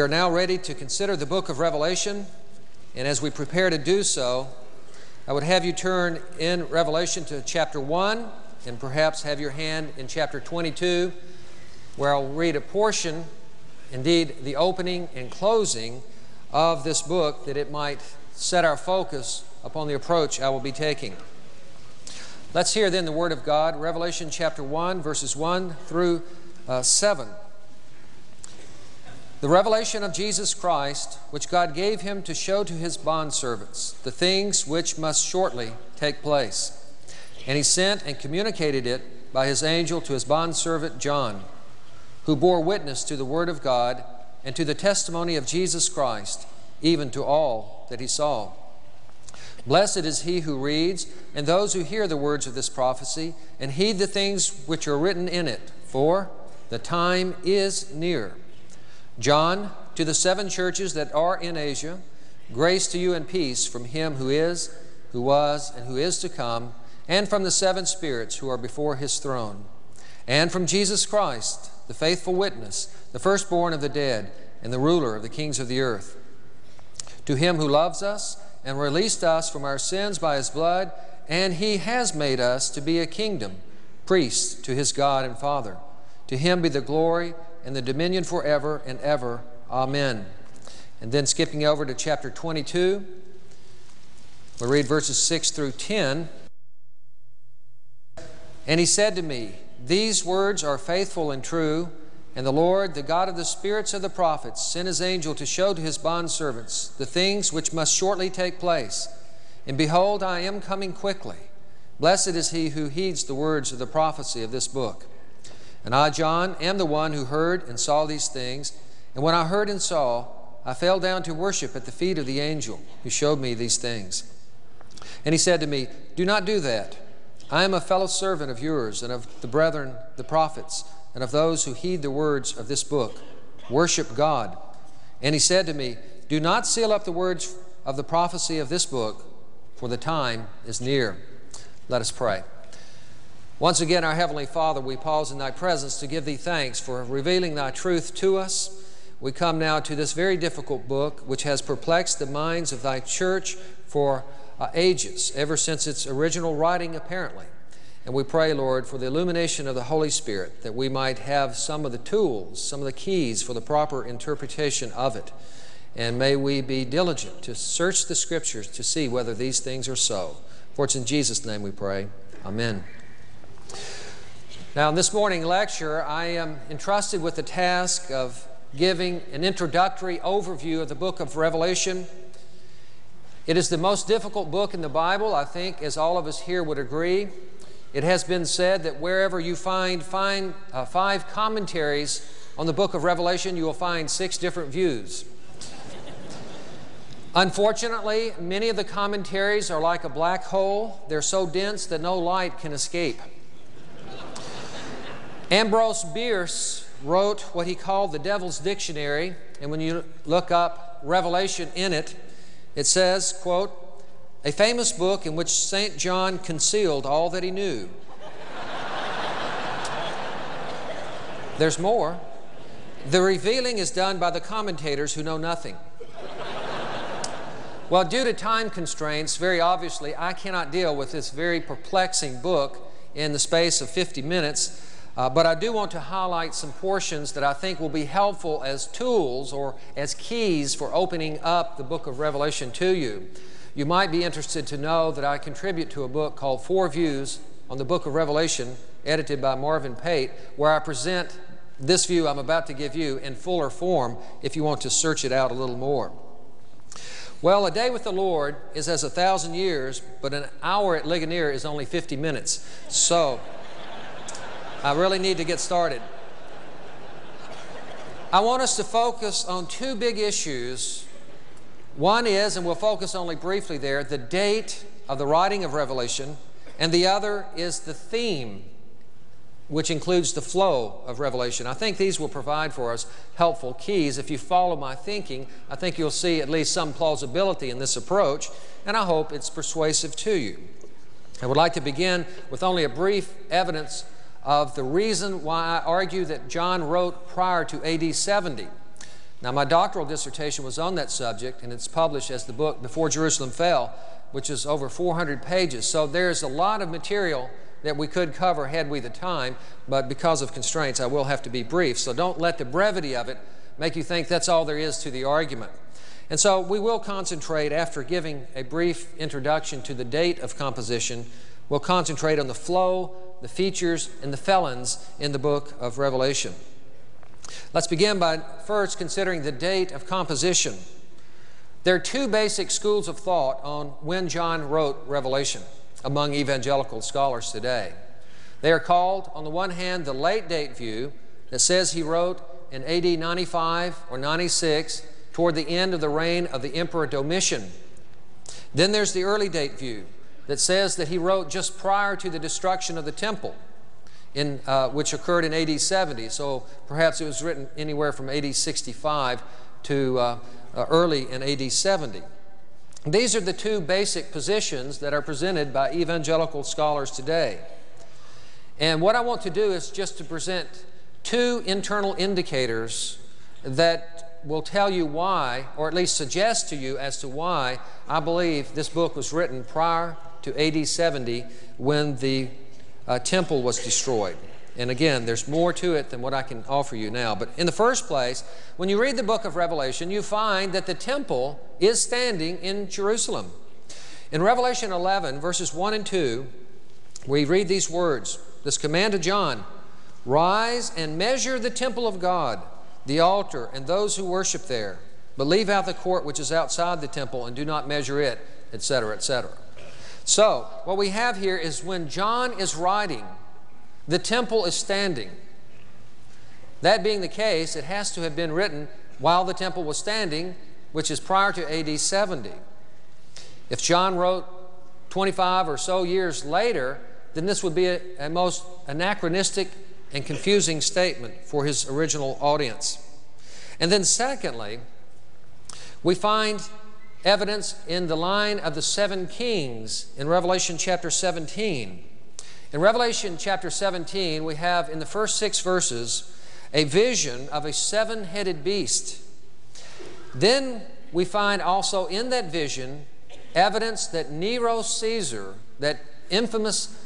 We are now ready to consider the book of Revelation, and as we prepare to do so, I would have you turn in Revelation to chapter 1 and perhaps have your hand in chapter 22, where I'll read a portion, indeed, the opening and closing of this book, that it might set our focus upon the approach I will be taking. Let's hear then the Word of God, Revelation chapter 1, verses 1 through uh, 7. The revelation of Jesus Christ, which God gave him to show to his bondservants the things which must shortly take place. And he sent and communicated it by his angel to his bondservant John, who bore witness to the Word of God and to the testimony of Jesus Christ, even to all that he saw. Blessed is he who reads, and those who hear the words of this prophecy, and heed the things which are written in it, for the time is near. John, to the seven churches that are in Asia, grace to you and peace from him who is, who was, and who is to come, and from the seven spirits who are before his throne, and from Jesus Christ, the faithful witness, the firstborn of the dead, and the ruler of the kings of the earth. To him who loves us and released us from our sins by his blood, and he has made us to be a kingdom, priests to his God and Father. To him be the glory and the dominion forever and ever. Amen. And then skipping over to chapter 22, we'll read verses 6 through 10. And he said to me, These words are faithful and true, and the Lord, the God of the spirits of the prophets, sent his angel to show to his bondservants the things which must shortly take place. And behold, I am coming quickly. Blessed is he who heeds the words of the prophecy of this book. And I, John, am the one who heard and saw these things. And when I heard and saw, I fell down to worship at the feet of the angel who showed me these things. And he said to me, Do not do that. I am a fellow servant of yours and of the brethren, the prophets, and of those who heed the words of this book. Worship God. And he said to me, Do not seal up the words of the prophecy of this book, for the time is near. Let us pray. Once again, our Heavenly Father, we pause in Thy presence to give Thee thanks for revealing Thy truth to us. We come now to this very difficult book, which has perplexed the minds of Thy church for uh, ages, ever since its original writing, apparently. And we pray, Lord, for the illumination of the Holy Spirit, that we might have some of the tools, some of the keys for the proper interpretation of it. And may we be diligent to search the Scriptures to see whether these things are so. For it's in Jesus' name we pray. Amen. Now, in this morning lecture, I am entrusted with the task of giving an introductory overview of the book of Revelation. It is the most difficult book in the Bible, I think, as all of us here would agree. It has been said that wherever you find, find uh, five commentaries on the book of Revelation, you will find six different views. Unfortunately, many of the commentaries are like a black hole. They're so dense that no light can escape. Ambrose Bierce wrote what he called the Devil's Dictionary, and when you look up Revelation in it, it says, quote, a famous book in which St. John concealed all that he knew. There's more. The revealing is done by the commentators who know nothing. Well, due to time constraints, very obviously, I cannot deal with this very perplexing book in the space of 50 minutes. Uh, but I do want to highlight some portions that I think will be helpful as tools or as keys for opening up the book of Revelation to you. You might be interested to know that I contribute to a book called Four Views on the book of Revelation, edited by Marvin Pate, where I present this view I'm about to give you in fuller form if you want to search it out a little more. Well, a day with the Lord is as a thousand years, but an hour at Ligonier is only 50 minutes. So, I really need to get started. I want us to focus on two big issues. One is, and we'll focus only briefly there, the date of the writing of Revelation, and the other is the theme, which includes the flow of Revelation. I think these will provide for us helpful keys. If you follow my thinking, I think you'll see at least some plausibility in this approach, and I hope it's persuasive to you. I would like to begin with only a brief evidence of the reason why I argue that John wrote prior to AD 70. Now, my doctoral dissertation was on that subject, and it's published as the book Before Jerusalem Fell, which is over 400 pages. So there's a lot of material that we could cover had we the time, but because of constraints, I will have to be brief. So don't let the brevity of it make you think that's all there is to the argument. And so we will concentrate, after giving a brief introduction to the date of composition, we'll concentrate on the flow, the features, and the felons in the book of Revelation. Let's begin by first considering the date of composition. There are two basic schools of thought on when John wrote Revelation among evangelical scholars today. They are called, on the one hand, the late date view that says he wrote in AD 95 or 96 toward the end of the reign of the Emperor Domitian. Then there's the early date view that says that he wrote just prior to the destruction of the temple, in, uh, which occurred in AD 70. So perhaps it was written anywhere from AD 65 to uh, uh, early in AD 70. These are the two basic positions that are presented by evangelical scholars today. And what I want to do is just to present two internal indicators that will tell you why, or at least suggest to you as to why I believe this book was written prior to AD 70 when the uh, temple was destroyed. And again, there's more to it than what I can offer you now. But in the first place, when you read the book of Revelation, you find that the temple is standing in Jerusalem. In Revelation 11, verses 1 and 2, we read these words this command to John Rise and measure the temple of God, the altar, and those who worship there, but leave out the court which is outside the temple and do not measure it, etc., etc. So, what we have here is when John is writing, the temple is standing. That being the case, it has to have been written while the temple was standing, which is prior to AD 70. If John wrote 25 or so years later, then this would be a, a most anachronistic and confusing statement for his original audience. And then, secondly, we find evidence in the line of the seven kings in Revelation chapter 17. In Revelation chapter 17, we have in the first six verses a vision of a seven headed beast. Then we find also in that vision evidence that Nero Caesar, that infamous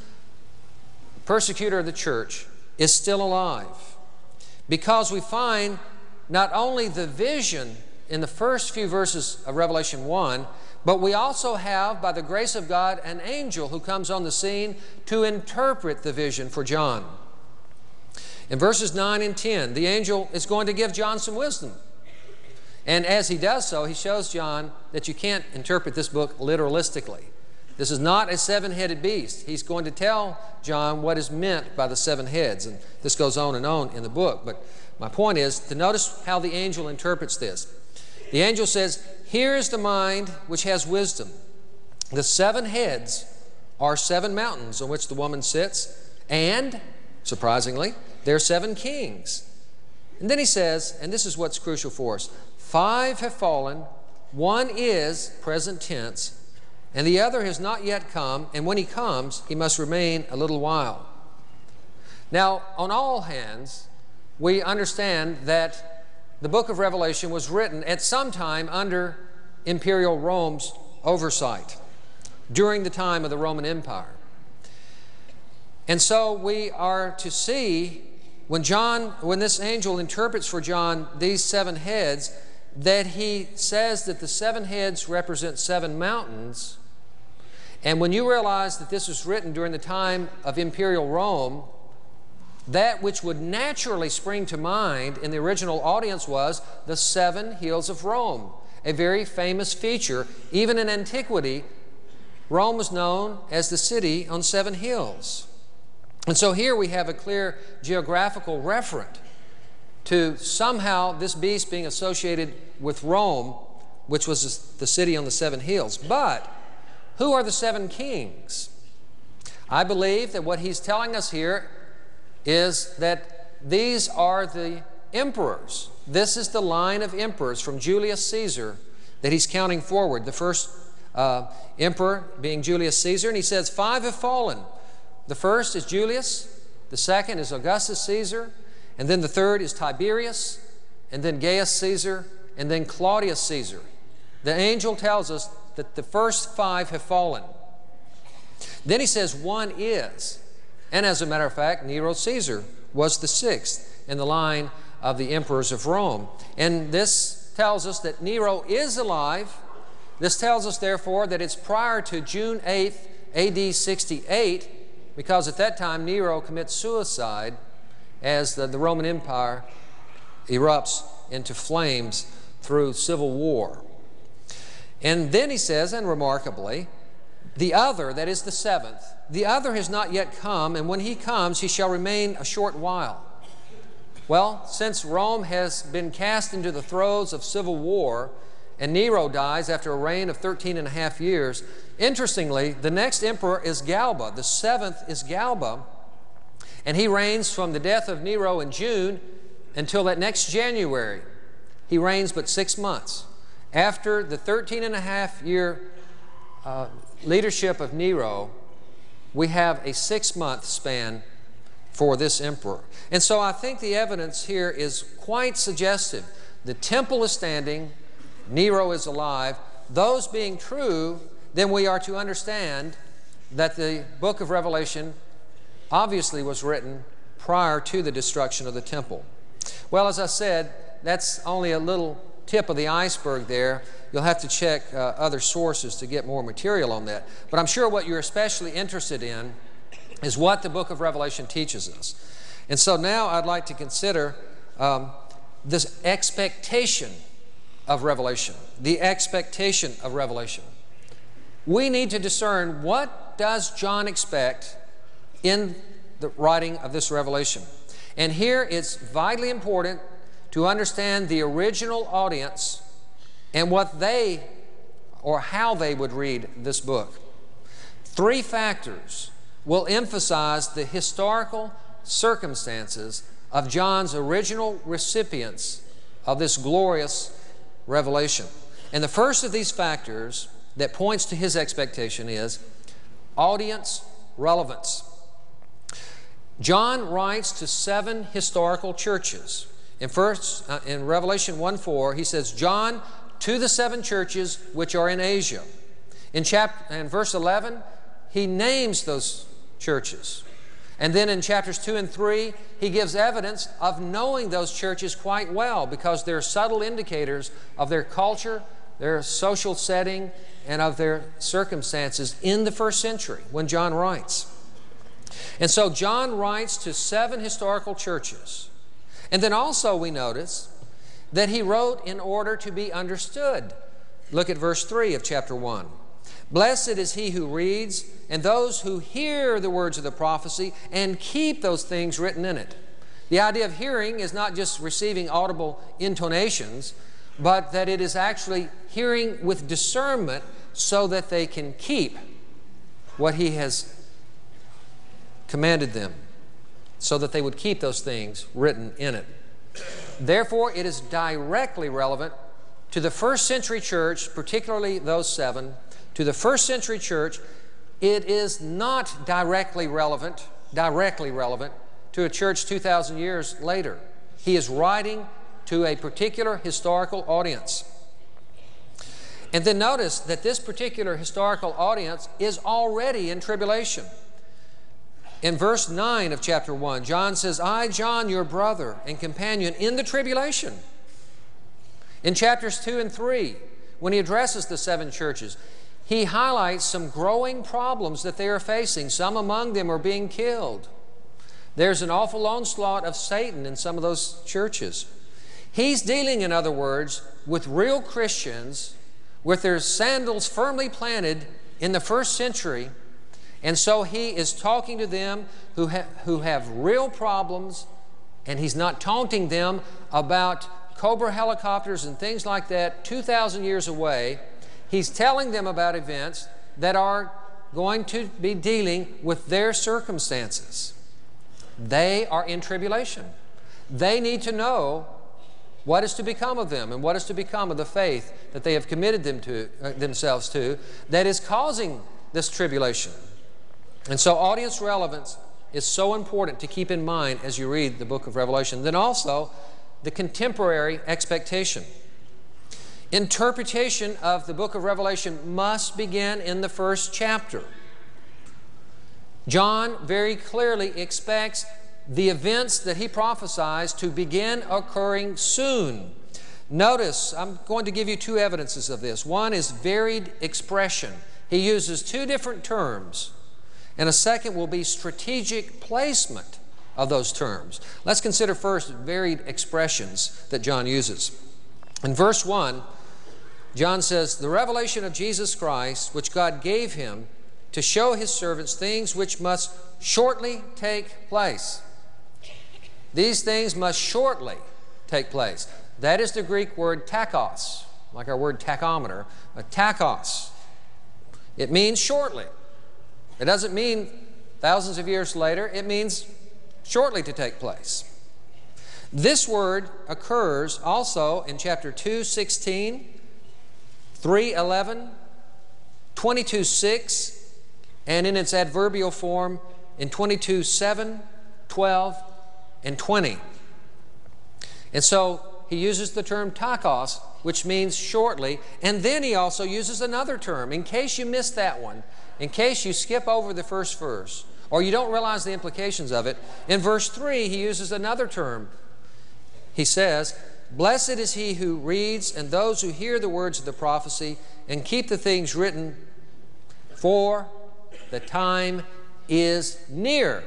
persecutor of the church, is still alive. Because we find not only the vision in the first few verses of Revelation 1, but we also have, by the grace of God, an angel who comes on the scene to interpret the vision for John. In verses 9 and 10, the angel is going to give John some wisdom. And as he does so, he shows John that you can't interpret this book literalistically. This is not a seven headed beast. He's going to tell John what is meant by the seven heads. And this goes on and on in the book. But my point is to notice how the angel interprets this. The angel says, Here is the mind which has wisdom. The seven heads are seven mountains on which the woman sits, and, surprisingly, there are seven kings. And then he says, and this is what's crucial for us five have fallen, one is present tense, and the other has not yet come, and when he comes, he must remain a little while. Now, on all hands, we understand that the book of Revelation was written at some time under imperial Rome's oversight during the time of the Roman Empire. And so we are to see when John, when this angel interprets for John these seven heads, that he says that the seven heads represent seven mountains. And when you realize that this was written during the time of imperial Rome, that which would naturally spring to mind in the original audience was the seven hills of Rome, a very famous feature. Even in antiquity, Rome was known as the city on seven hills. And so here we have a clear geographical referent to somehow this beast being associated with Rome, which was the city on the seven hills. But who are the seven kings? I believe that what he's telling us here is that these are the emperors. This is the line of emperors from Julius Caesar that he's counting forward. The first uh, emperor being Julius Caesar, and he says, Five have fallen. The first is Julius, the second is Augustus Caesar, and then the third is Tiberius, and then Gaius Caesar, and then Claudius Caesar. The angel tells us that the first five have fallen. Then he says one is. And as a matter of fact, Nero Caesar was the sixth in the line of the emperors of Rome. And this tells us that Nero is alive. This tells us, therefore, that it's prior to June 8th, AD 68, because at that time Nero commits suicide as the, the Roman Empire erupts into flames through civil war. And then he says, and remarkably, the other, that is the seventh, the other has not yet come, and when he comes, he shall remain a short while. Well, since Rome has been cast into the throes of civil war, and Nero dies after a reign of 13 and a half years, interestingly, the next emperor is Galba. The seventh is Galba, and he reigns from the death of Nero in June until that next January. He reigns but six months. After the 13 and a half year uh, leadership of Nero, we have a six month span for this emperor. And so I think the evidence here is quite suggestive. The temple is standing, Nero is alive. Those being true, then we are to understand that the book of Revelation obviously was written prior to the destruction of the temple. Well, as I said, that's only a little tip of the iceberg there. You'll have to check uh, other sources to get more material on that. But I'm sure what you're especially interested in is what the book of Revelation teaches us. And so now I'd like to consider um, this expectation of Revelation. The expectation of Revelation. We need to discern what does John expect in the writing of this revelation. And here it's vitally important to understand the original audience and what they or how they would read this book. Three factors will emphasize the historical circumstances of John's original recipients of this glorious revelation. And the first of these factors that points to his expectation is audience relevance. John writes to seven historical churches. In first uh, in Revelation 1 4, he says, "John to the seven churches which are in Asia." In chapter in verse 11, he names those churches. And then in chapters 2 and 3, he gives evidence of knowing those churches quite well because they're subtle indicators of their culture, their social setting, and of their circumstances in the first century when John writes. And so John writes to seven historical churches. And then also we notice that he wrote in order to be understood. Look at verse 3 of chapter 1. Blessed is he who reads and those who hear the words of the prophecy and keep those things written in it. The idea of hearing is not just receiving audible intonations, but that it is actually hearing with discernment so that they can keep what he has commanded them so that they would keep those things written in it. Therefore, it is directly relevant to the first century church, particularly those seven. To the first century church, it is not directly relevant, directly relevant to a church 2,000 years later. He is writing to a particular historical audience. And then notice that this particular historical audience is already in tribulation. In verse 9 of chapter 1, John says, I, John, your brother and companion in the tribulation. In chapters 2 and 3, when he addresses the seven churches, he highlights some growing problems that they are facing. Some among them are being killed. There's an awful onslaught of Satan in some of those churches. He's dealing, in other words, with real Christians with their sandals firmly planted in the first century and so he is talking to them who, ha- who have real problems, and he's not taunting them about Cobra helicopters and things like that 2,000 years away. He's telling them about events that are going to be dealing with their circumstances. They are in tribulation. They need to know what is to become of them and what is to become of the faith that they have committed them to, uh, themselves to that is causing this tribulation. And so, audience relevance is so important to keep in mind as you read the book of Revelation. Then, also, the contemporary expectation. Interpretation of the book of Revelation must begin in the first chapter. John very clearly expects the events that he prophesies to begin occurring soon. Notice, I'm going to give you two evidences of this. One is varied expression. He uses two different terms, and a second will be strategic placement of those terms. Let's consider first varied expressions that John uses. In verse 1, John says, The revelation of Jesus Christ, which God gave him to show his servants things which must shortly take place. These things must shortly take place. That is the Greek word tachos, like our word tachometer, a tachos. It means shortly. It doesn't mean thousands of years later, it means shortly to take place. This word occurs also in chapter 2, 16, 3, 11, 22, 6, and in its adverbial form in 22, 7, 12, and 20. And so he uses the term tachos, which means shortly, and then he also uses another term. In case you missed that one, in case you skip over the first verse, or you don't realize the implications of it, in verse 3 he uses another term. He says, Blessed is he who reads and those who hear the words of the prophecy and keep the things written, for the time is near.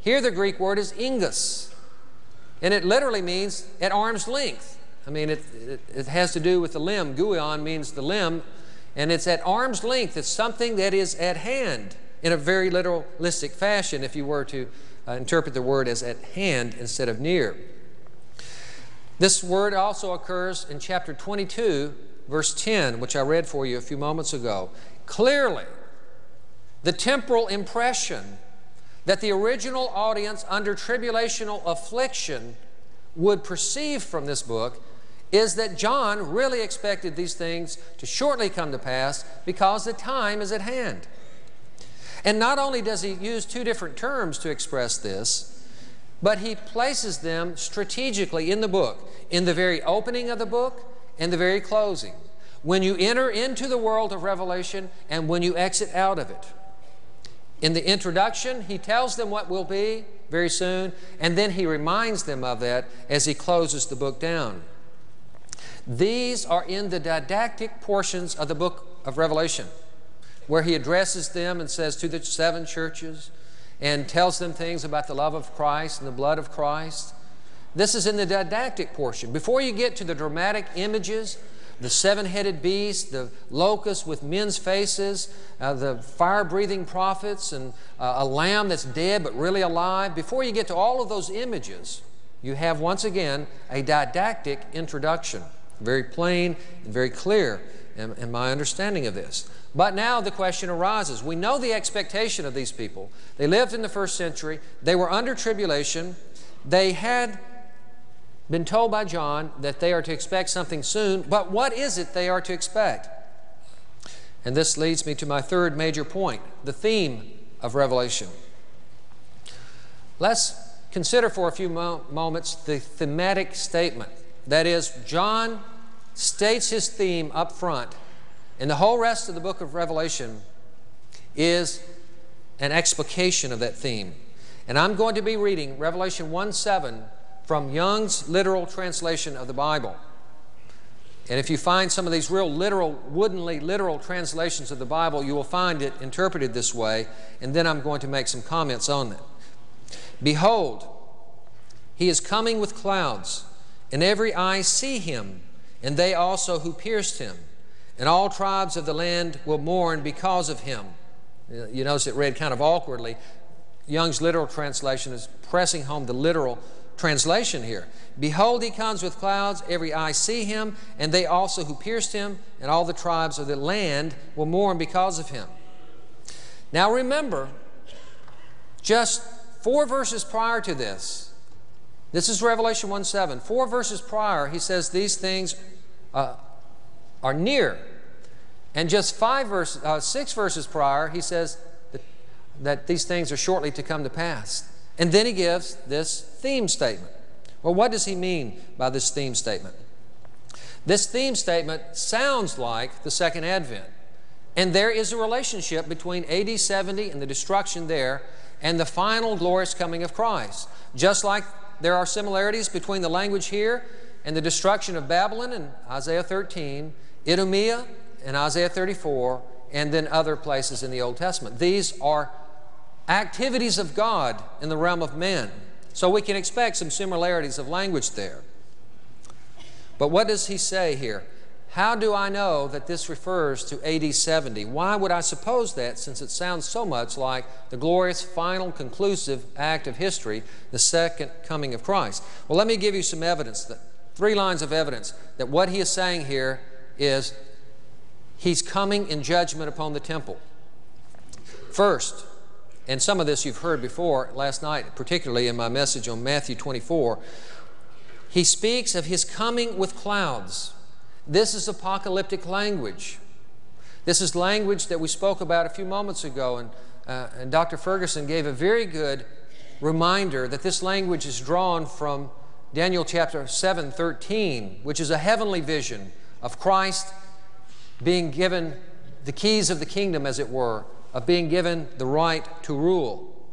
Here the Greek word is engus, and it literally means at arm's length. I mean, it, it, it has to do with the limb. Guion means the limb, and it's at arm's length. It's something that is at hand in a very literalistic fashion if you were to uh, interpret the word as at hand instead of near. This word also occurs in chapter 22, verse 10, which I read for you a few moments ago. Clearly, the temporal impression that the original audience under tribulational affliction would perceive from this book is that John really expected these things to shortly come to pass because the time is at hand. And not only does he use two different terms to express this, but he places them strategically in the book, in the very opening of the book and the very closing. When you enter into the world of Revelation and when you exit out of it. In the introduction, he tells them what will be very soon, and then he reminds them of that as he closes the book down. These are in the didactic portions of the book of Revelation, where he addresses them and says to the seven churches and tells them things about the love of Christ and the blood of Christ. This is in the didactic portion. Before you get to the dramatic images the seven headed beast, the locust with men's faces, uh, the fire breathing prophets, and uh, a lamb that's dead but really alive. Before you get to all of those images, you have once again a didactic introduction. Very plain and very clear in, in my understanding of this. But now the question arises. We know the expectation of these people. They lived in the first century, they were under tribulation, they had been told by John that they are to expect something soon, but what is it they are to expect? And this leads me to my third major point the theme of Revelation. Let's consider for a few mo- moments the thematic statement. That is, John states his theme up front, and the whole rest of the book of Revelation is an explication of that theme. And I'm going to be reading Revelation 1 7 from Young's literal translation of the Bible. And if you find some of these real literal, woodenly literal translations of the Bible, you will find it interpreted this way, and then I'm going to make some comments on that. Behold, he is coming with clouds, and every eye see him, and they also who pierced him. And all tribes of the land will mourn because of him. You notice it read kind of awkwardly. Young's literal translation is pressing home the literal translation here. Behold, he comes with clouds, every eye see him, and they also who pierced him, and all the tribes of the land will mourn because of him. Now remember, just four verses prior to this, this is Revelation 1 7. Four verses prior, he says these things uh, are near. And just five verses, uh, six verses prior, he says that, that these things are shortly to come to pass. And then he gives this theme statement. Well, what does he mean by this theme statement? This theme statement sounds like the Second Advent. And there is a relationship between AD 70 and the destruction there and the final glorious coming of Christ. Just like there are similarities between the language here and the destruction of Babylon in Isaiah 13, Idumea in Isaiah 34, and then other places in the Old Testament. These are activities of God in the realm of men. So we can expect some similarities of language there. But what does he say here? How do I know that this refers to AD 70? Why would I suppose that since it sounds so much like the glorious, final, conclusive act of history, the second coming of Christ? Well, let me give you some evidence, that, three lines of evidence, that what he is saying here is he's coming in judgment upon the temple. First, and some of this you've heard before last night, particularly in my message on Matthew 24, he speaks of his coming with clouds. This is apocalyptic language. This is language that we spoke about a few moments ago, and, uh, and Dr. Ferguson gave a very good reminder that this language is drawn from Daniel chapter 7 13, which is a heavenly vision of Christ being given the keys of the kingdom, as it were, of being given the right to rule.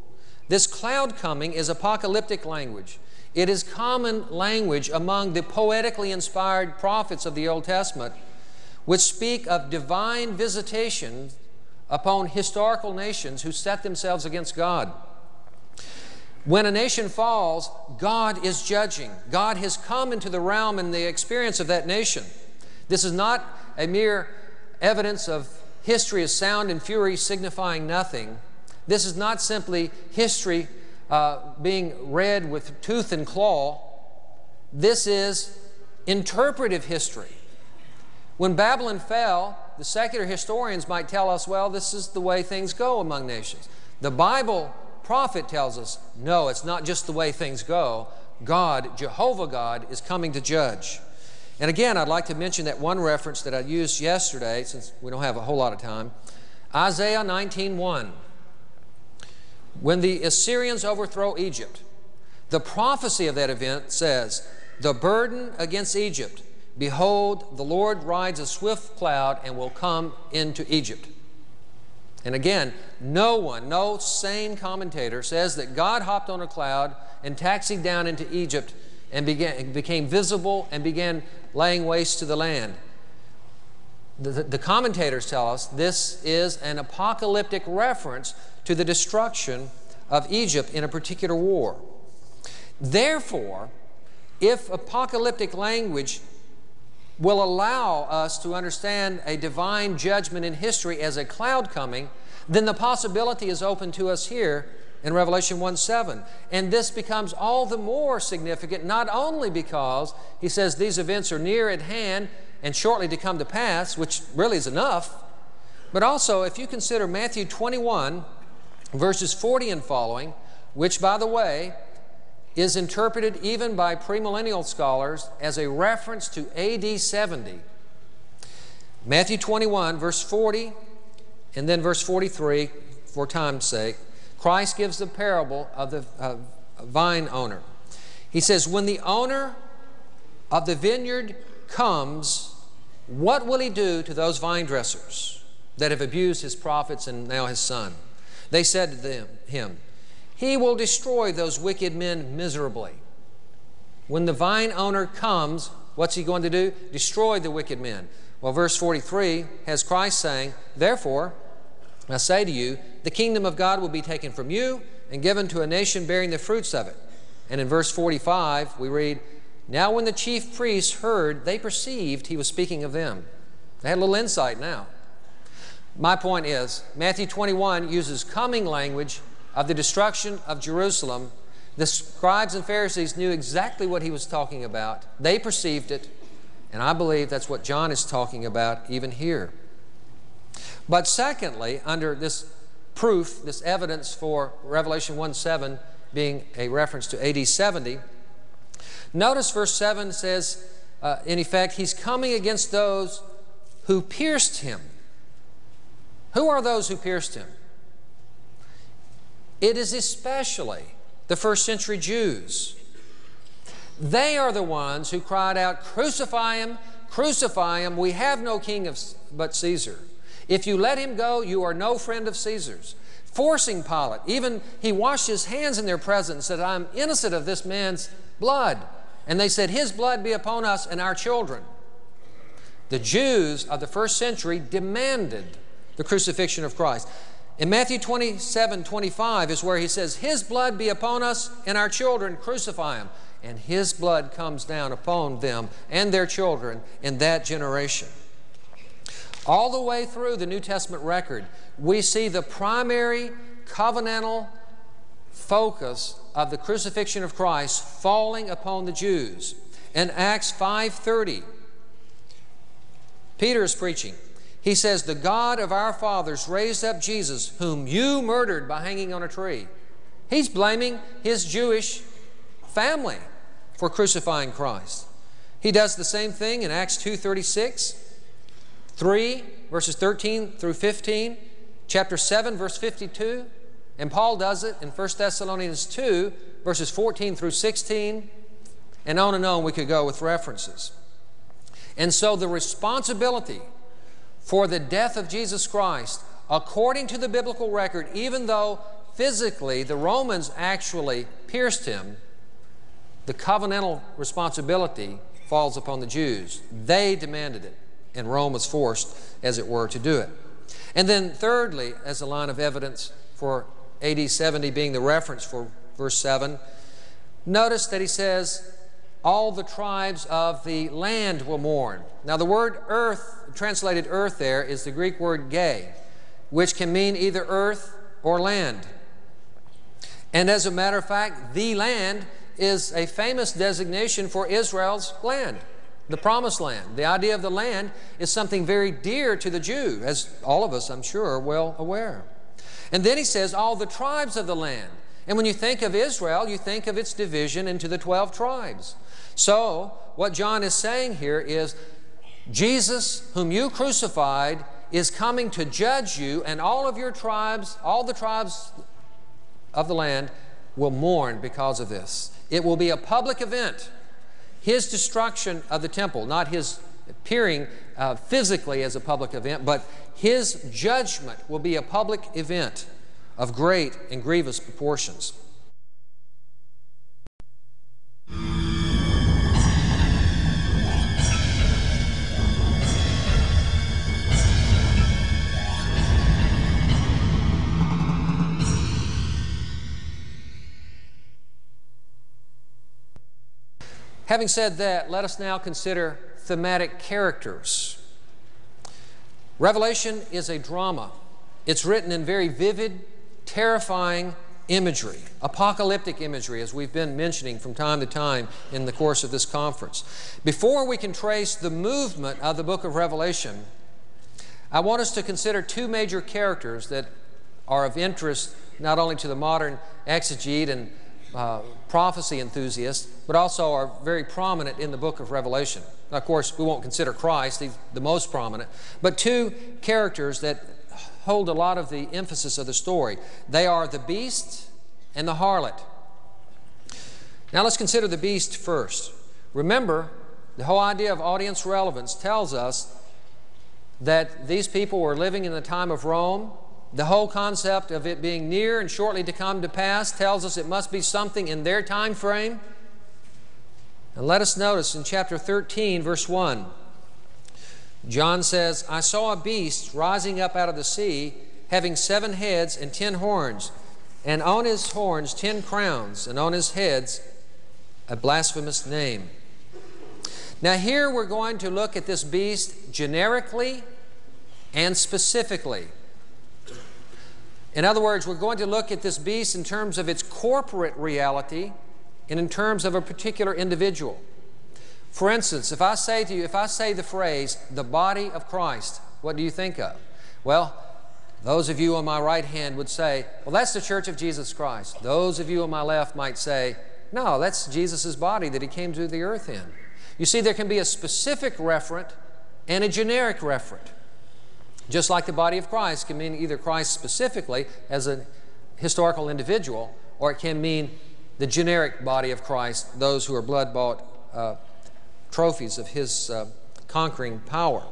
This cloud coming is apocalyptic language. It is common language among the poetically inspired prophets of the Old Testament, which speak of divine visitation upon historical nations who set themselves against God. When a nation falls, God is judging. God has come into the realm and the experience of that nation. This is not a mere evidence of history as sound and fury signifying nothing. This is not simply history uh, being read with tooth and claw. This is interpretive history. When Babylon fell, the secular historians might tell us, well, this is the way things go among nations. The Bible prophet tells us, no, it's not just the way things go. God, Jehovah God, is coming to judge. And again, I'd like to mention that one reference that I used yesterday, since we don't have a whole lot of time. Isaiah 19:1. When the Assyrians overthrow Egypt, the prophecy of that event says, The burden against Egypt, behold, the Lord rides a swift cloud and will come into Egypt. And again, no one, no sane commentator says that God hopped on a cloud and taxied down into Egypt and began, became visible and began laying waste to the land. The, the, commentators tell us this is an apocalyptic reference to the destruction of Egypt in a particular war. Therefore, if apocalyptic language will allow us to understand a divine judgment in history as a cloud coming, then the possibility is open to us here in Revelation 1 7. And this becomes all the more significant, not only because he says these events are near at hand and shortly to come to pass, which really is enough, but also if you consider Matthew 21, verses 40 and following, which, by the way, is interpreted even by premillennial scholars as a reference to AD 70. Matthew 21, verse 40, and then verse 43, for time's sake. Christ gives the parable of the uh, vine owner. He says, When the owner of the vineyard comes, what will he do to those vine dressers that have abused his prophets and now his son? They said to them, him, He will destroy those wicked men miserably. When the vine owner comes, what's he going to do? Destroy the wicked men. Well, verse 43 has Christ saying, Therefore, I say to you, the kingdom of God will be taken from you and given to a nation bearing the fruits of it. And in verse 45, we read, Now when the chief priests heard, they perceived he was speaking of them. They had a little insight now. My point is, Matthew 21 uses coming language of the destruction of Jerusalem. The scribes and Pharisees knew exactly what he was talking about. They perceived it, and I believe that's what John is talking about even here. But secondly, under this proof, this evidence for Revelation 1 7 being a reference to AD 70, notice verse 7 says, uh, in effect, he's coming against those who pierced him. Who are those who pierced him? It is especially the first century Jews. They are the ones who cried out, Crucify him, crucify him. We have no king of, but Caesar. If you let him go, you are no friend of Caesar's. Forcing Pilate, even he washed his hands in their presence said, I'm innocent of this man's blood. And they said, His blood be upon us and our children. The Jews of the first century demanded the crucifixion of Christ. In Matthew 27 25 is where he says, His blood be upon us and our children, crucify him. And His blood comes down upon them and their children in that generation. All the way through the New Testament record, we see the primary covenantal focus of the crucifixion of Christ falling upon the Jews. In Acts 5:30, Peter is preaching. He says, The God of our fathers raised up Jesus, whom you murdered by hanging on a tree. He's blaming his Jewish family for crucifying Christ. He does the same thing in Acts 2:36, 3 verses 13 through 15, chapter 7 verse 52, and Paul does it in 1 Thessalonians 2 verses 14 through 16, and on and on we could go with references. And so the responsibility for the death of Jesus Christ, according to the biblical record, even though physically the Romans actually pierced him, the covenantal responsibility falls upon the Jews. They demanded it, and Rome was forced, as it were, to do it. And then, thirdly, as a line of evidence for AD 70 being the reference for verse 7, notice that he says, all the tribes of the land will mourn. Now, the word earth, translated earth there, is the Greek word gay, which can mean either earth or land. And as a matter of fact, the land is a famous designation for Israel's land, the promised land. The idea of the land is something very dear to the Jew, as all of us, I'm sure, are well aware. And then he says, all the tribes of the land. And when you think of Israel, you think of its division into the 12 tribes. So, what John is saying here is Jesus, whom you crucified, is coming to judge you, and all of your tribes, all the tribes of the land, will mourn because of this. It will be a public event. His destruction of the temple, not his appearing uh, physically as a public event, but his judgment will be a public event of great and grievous proportions. Having said that, let us now consider thematic characters. Revelation is a drama. It's written in very vivid, terrifying imagery, apocalyptic imagery, as we've been mentioning from time to time in the course of this conference. Before we can trace the movement of the book of Revelation, I want us to consider two major characters that are of interest not only to the modern exegete and uh, prophecy enthusiasts, but also are very prominent in the book of Revelation. Now, of course, we won't consider Christ the, the most prominent, but two characters that hold a lot of the emphasis of the story. They are the beast and the harlot. Now, let's consider the beast first. Remember, the whole idea of audience relevance tells us that these people were living in the time of Rome the whole concept of it being near and shortly to come to pass tells us it must be something in their time frame. And let us notice in chapter 13, verse 1, John says, I saw a beast rising up out of the sea, having seven heads and ten horns, and on his horns ten crowns, and on his heads a blasphemous name. Now, here we're going to look at this beast generically and specifically. In other words, we're going to look at this beast in terms of its corporate reality and in terms of a particular individual. For instance, if I say to you, if I say the phrase, the body of Christ, what do you think of? Well, those of you on my right hand would say, well, that's the church of Jesus Christ. Those of you on my left might say, no, that's Jesus' body that he came to the earth in. You see, there can be a specific referent and a generic referent. Just like the body of Christ can mean either Christ specifically as a historical individual, or it can mean the generic body of Christ, those who are blood bought uh, trophies of his uh, conquering power.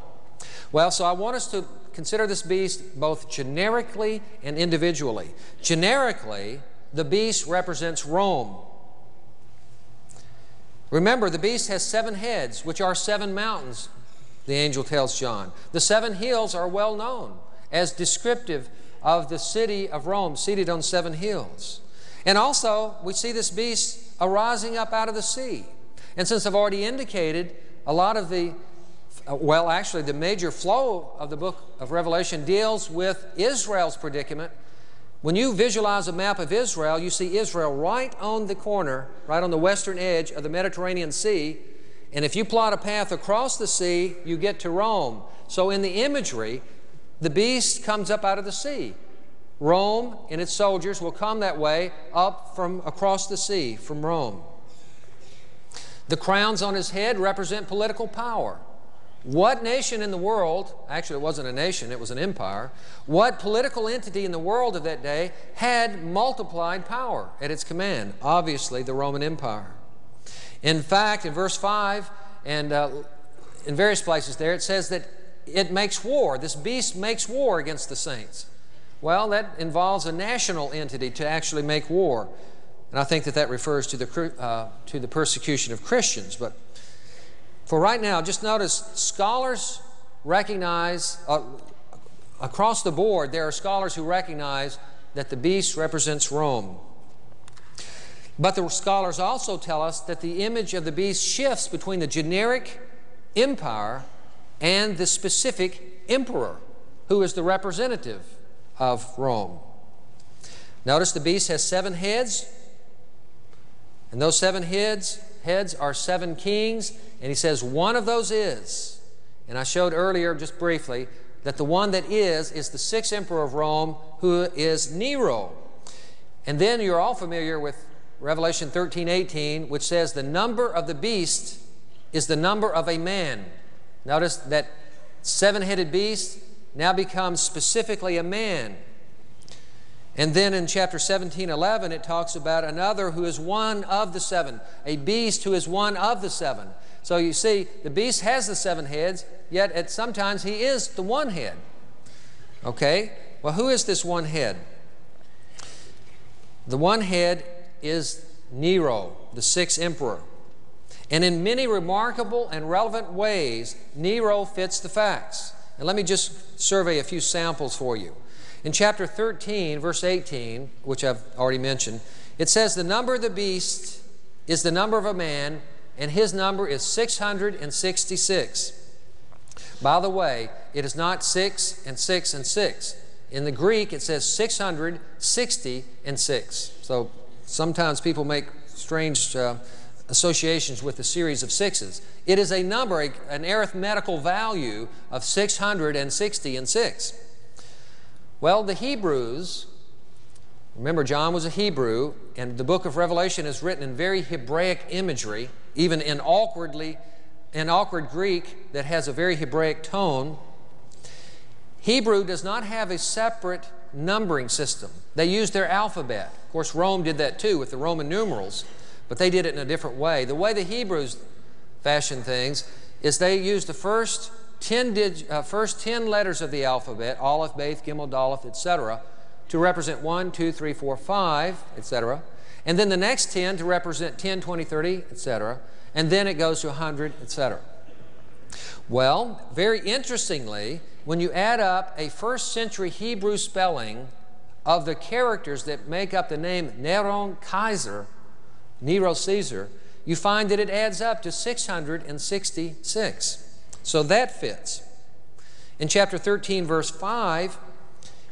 Well, so I want us to consider this beast both generically and individually. Generically, the beast represents Rome. Remember, the beast has seven heads, which are seven mountains, the angel tells John. The seven hills are well known as descriptive of the city of Rome, seated on seven hills. And also, we see this beast arising up out of the sea. And since I've already indicated, a lot of the, uh, well, actually, the major flow of the book of Revelation deals with Israel's predicament. When you visualize a map of Israel, you see Israel right on the corner, right on the western edge of the Mediterranean Sea. And if you plot a path across the sea, you get to Rome. So in the imagery, the beast comes up out of the sea. Rome and its soldiers will come that way up from across the sea from Rome. The crowns on his head represent political power. What nation in the world, actually, it wasn't a nation, it was an empire, what political entity in the world of that day had multiplied power at its command? Obviously, the Roman Empire. In fact, in verse 5 and uh, in various places there, it says that it makes war. This beast makes war against the saints. Well, that involves a national entity to actually make war. And I think that that refers to the, uh, to the persecution of Christians. But for right now, just notice scholars recognize, uh, across the board, there are scholars who recognize that the beast represents Rome. But the scholars also tell us that the image of the beast shifts between the generic empire and the specific emperor, who is the representative of Rome. Notice the beast has seven heads, and those seven heads, heads are seven kings, and he says one of those is, and I showed earlier just briefly, that the one that is is the sixth emperor of Rome, who is Nero. And then you're all familiar with Revelation 13, 18, which says the number of the beast is the number of a man. Notice that seven headed beast now becomes specifically a man. And then in chapter 17, 11, it talks about another who is one of the seven, a beast who is one of the seven. So you see, the beast has the seven heads, yet at sometimes he is the one head. Okay? Well, who is this one head? The one head is Nero, the sixth emperor. And in many remarkable and relevant ways, Nero fits the facts. And let me just survey a few samples for you. In chapter 13, verse 18, which I've already mentioned, it says, The number of the beast is the number of a man, and his number is 666. By the way, it is not 6 and 6 and 6. In the Greek, it says 660 and 6. So sometimes people make strange uh, associations with a series of sixes. It is a number, a, an arithmetical value of 660 and 6. Well, the Hebrews, remember John was a Hebrew, and the book of Revelation is written in very Hebraic imagery, even in awkwardly in awkward Greek that has a very Hebraic tone. Hebrew does not have a separate numbering system. They used their alphabet. Of course, Rome did that too with the Roman numerals but they did it in a different way. The way the Hebrews fashioned things is they used the first 10, dig, uh, first 10 letters of the alphabet, Aleph, Beth, Gimel, Dalet, etc., to represent 1, 2, 3, 4, 5, etc., and then the next 10 to represent 10, 20, 30, etc., and then it goes to 100, etc. Well, very interestingly, when you add up a first century Hebrew spelling of the characters that make up the name Neron Kaiser, Nero Caesar, you find that it adds up to 666. So that fits. In chapter 13, verse 5,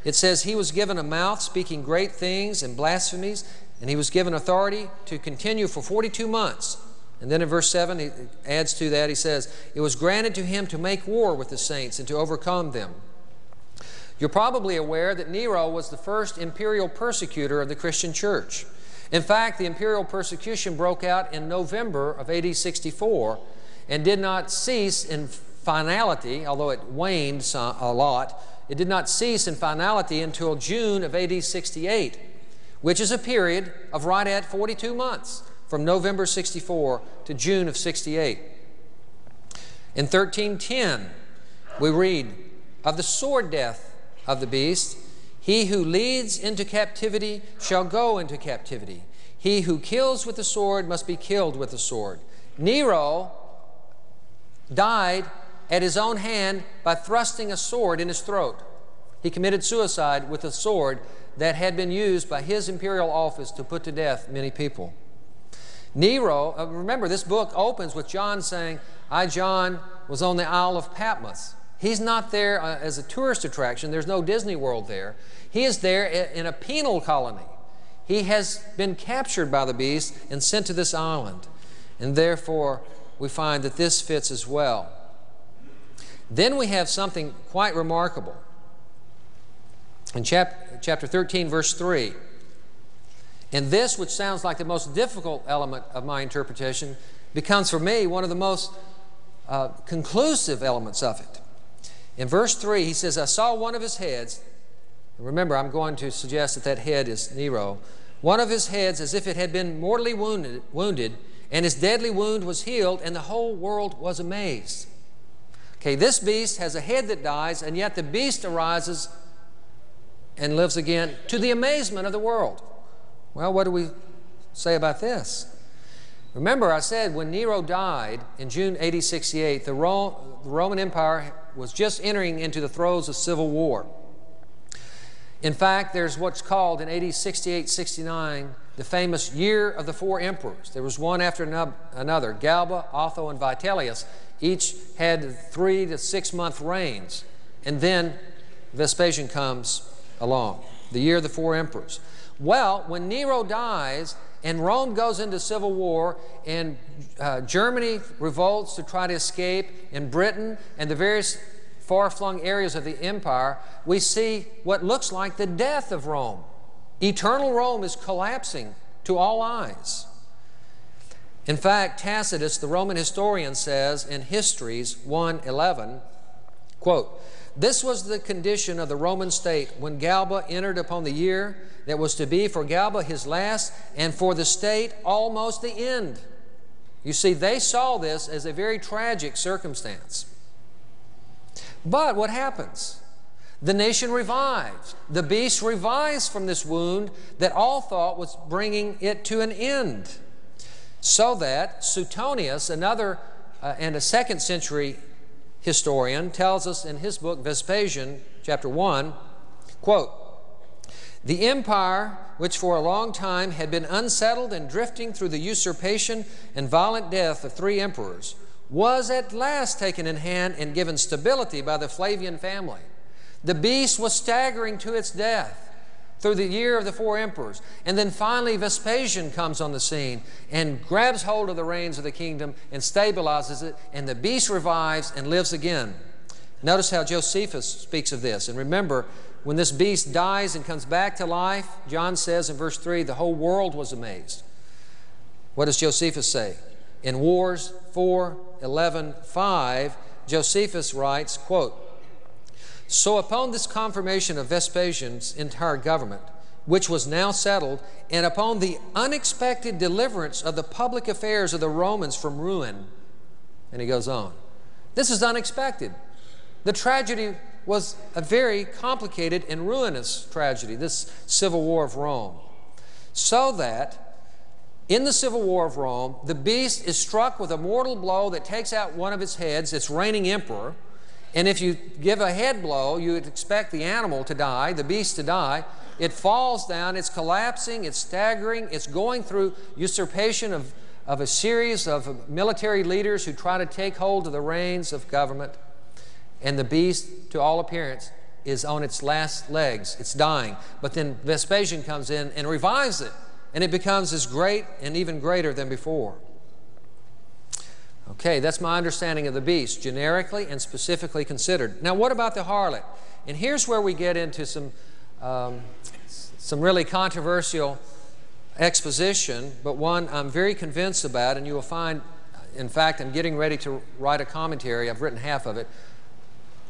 it says, He was given a mouth speaking great things and blasphemies, and he was given authority to continue for 42 months. And then in verse 7, he adds to that, he says, It was granted to him to make war with the saints and to overcome them. You're probably aware that Nero was the first imperial persecutor of the Christian church. In fact, the imperial persecution broke out in November of AD 64 and did not cease in finality, although it waned a lot, it did not cease in finality until June of AD 68, which is a period of right at 42 months from November 64 to June of 68. In 1310, we read of the sword death of the beast He who leads into captivity shall go into captivity. He who kills with the sword must be killed with the sword. Nero died at his own hand by thrusting a sword in his throat. He committed suicide with a sword that had been used by his imperial office to put to death many people. Nero, uh, remember, this book opens with John saying, I, John, was on the Isle of Patmos. He's not there uh, as a tourist attraction, there's no Disney World there. He is there in a penal colony. He has been captured by the beast and sent to this island. And therefore, we find that this fits as well. Then we have something quite remarkable. In chap- chapter 13, verse 3, and this, which sounds like the most difficult element of my interpretation, becomes for me one of the most uh, conclusive elements of it. In verse 3, he says, I saw one of his heads. Remember, I'm going to suggest that that head is Nero. One of his heads as if it had been mortally wounded, wounded and his deadly wound was healed, and the whole world was amazed. Okay, this beast has a head that dies, and yet the beast arises and lives again to the amazement of the world. Well, what do we say about this? Remember, I said when Nero died in June AD 68, the, Ro- the Roman Empire was just entering into the throes of civil war. In fact, there's what's called in AD 68 69 the famous Year of the Four Emperors. There was one after another Galba, Otho, and Vitellius. Each had three to six month reigns. And then Vespasian comes along, the Year of the Four Emperors. Well, when Nero dies and Rome goes into civil war and uh, Germany revolts to try to escape, and Britain and the various far flung areas of the empire, we see what looks like the death of Rome. Eternal Rome is collapsing to all eyes. In fact, Tacitus, the Roman historian, says in Histories 1:11, quote, "This was the condition of the Roman state when Galba entered upon the year that was to be for Galba his last, and for the state almost the end." You see, they saw this as a very tragic circumstance. But what happens? The nation revives. The beast revives from this wound that all thought was bringing it to an end. So that Suetonius, another uh, and a second century historian, tells us in his book Vespasian, chapter 1, quote, the empire, which for a long time had been unsettled and drifting through the usurpation and violent death of three emperors, was at last taken in hand and given stability by the Flavian family. The beast was staggering to its death through the year of the four emperors. And then finally, Vespasian comes on the scene and grabs hold of the reins of the kingdom and stabilizes it, and the beast revives and lives again. Notice how Josephus speaks of this. And remember, when this beast dies and comes back to life, John says in verse 3 the whole world was amazed. What does Josephus say? In Wars 4 11 5, Josephus writes, quote, So upon this confirmation of Vespasian's entire government, which was now settled, and upon the unexpected deliverance of the public affairs of the Romans from ruin, and he goes on. This is unexpected. The tragedy was a very complicated and ruinous tragedy, this civil war of Rome. So that in the civil war of Rome, the beast is struck with a mortal blow that takes out one of its heads, its reigning emperor. And if you give a head blow, you would expect the animal to die, the beast to die. It falls down, it's collapsing, it's staggering, it's going through usurpation of, of a series of military leaders who try to take hold of the reins of government. And the beast, to all appearance, is on its last legs. It's dying. But then Vespasian comes in and revives it and it becomes as great and even greater than before. Okay, that's my understanding of the beast, generically and specifically considered. Now, what about the harlot? And here's where we get into some, um, some really controversial exposition, but one I'm very convinced about, and you will find, in fact, I'm getting ready to write a commentary, I've written half of it,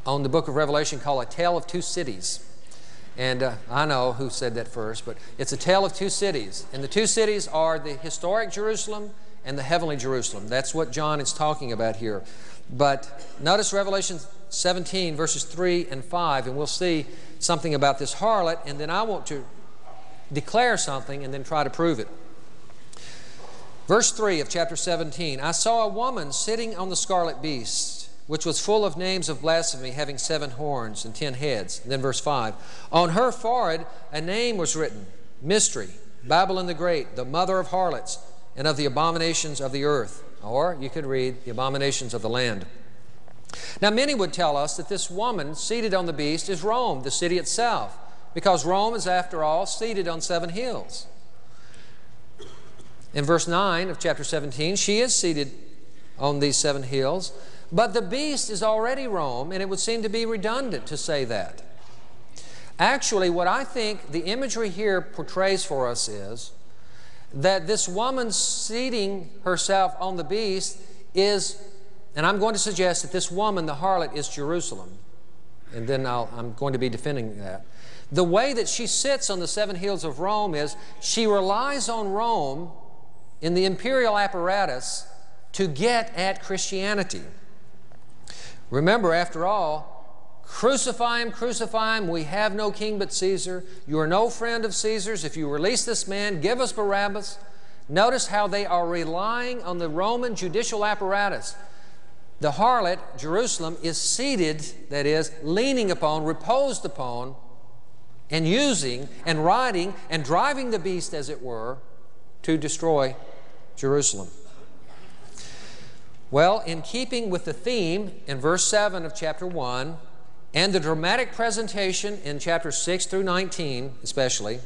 on the book of Revelation called A Tale of Two Cities. And uh, I know who said that first, but it's a tale of two cities. And the two cities are the historic Jerusalem and the heavenly Jerusalem. That's what John is talking about here. But notice Revelation 17, verses 3 and 5, and we'll see something about this harlot, and then I want to declare something and then try to prove it. Verse 3 of chapter 17 I saw a woman sitting on the scarlet beast, which was full of names of blasphemy, having seven horns and ten heads. And then verse 5 On her forehead a name was written Mystery, Babylon the Great, the mother of harlots and of the abominations of the earth. Or you could read the abominations of the land. Now, many would tell us that this woman seated on the beast is Rome, the city itself, because Rome is, after all, seated on seven hills. In verse 9 of chapter 17, she is seated on these seven hills, but the beast is already Rome, and it would seem to be redundant to say that. Actually, what I think the imagery here portrays for us is that this woman seating herself on the beast is, and I'm going to suggest that this woman, the harlot, is Jerusalem. And then i am going to be defending that. The way that she sits on the seven hills of Rome is she relies on Rome in the imperial apparatus to get at Christianity. Remember, after all, crucify him, crucify him. We have no king but Caesar. You are no friend of Caesar's. If you release this man, give us Barabbas. Notice how they are relying on the Roman judicial apparatus. The harlot, Jerusalem, is seated, that is, leaning upon, reposed upon, and using and riding and driving the beast, as it were, to destroy Jerusalem. Well, in keeping with the theme in verse 7 of chapter 1 and the dramatic presentation in chapter 6 through 19, especially,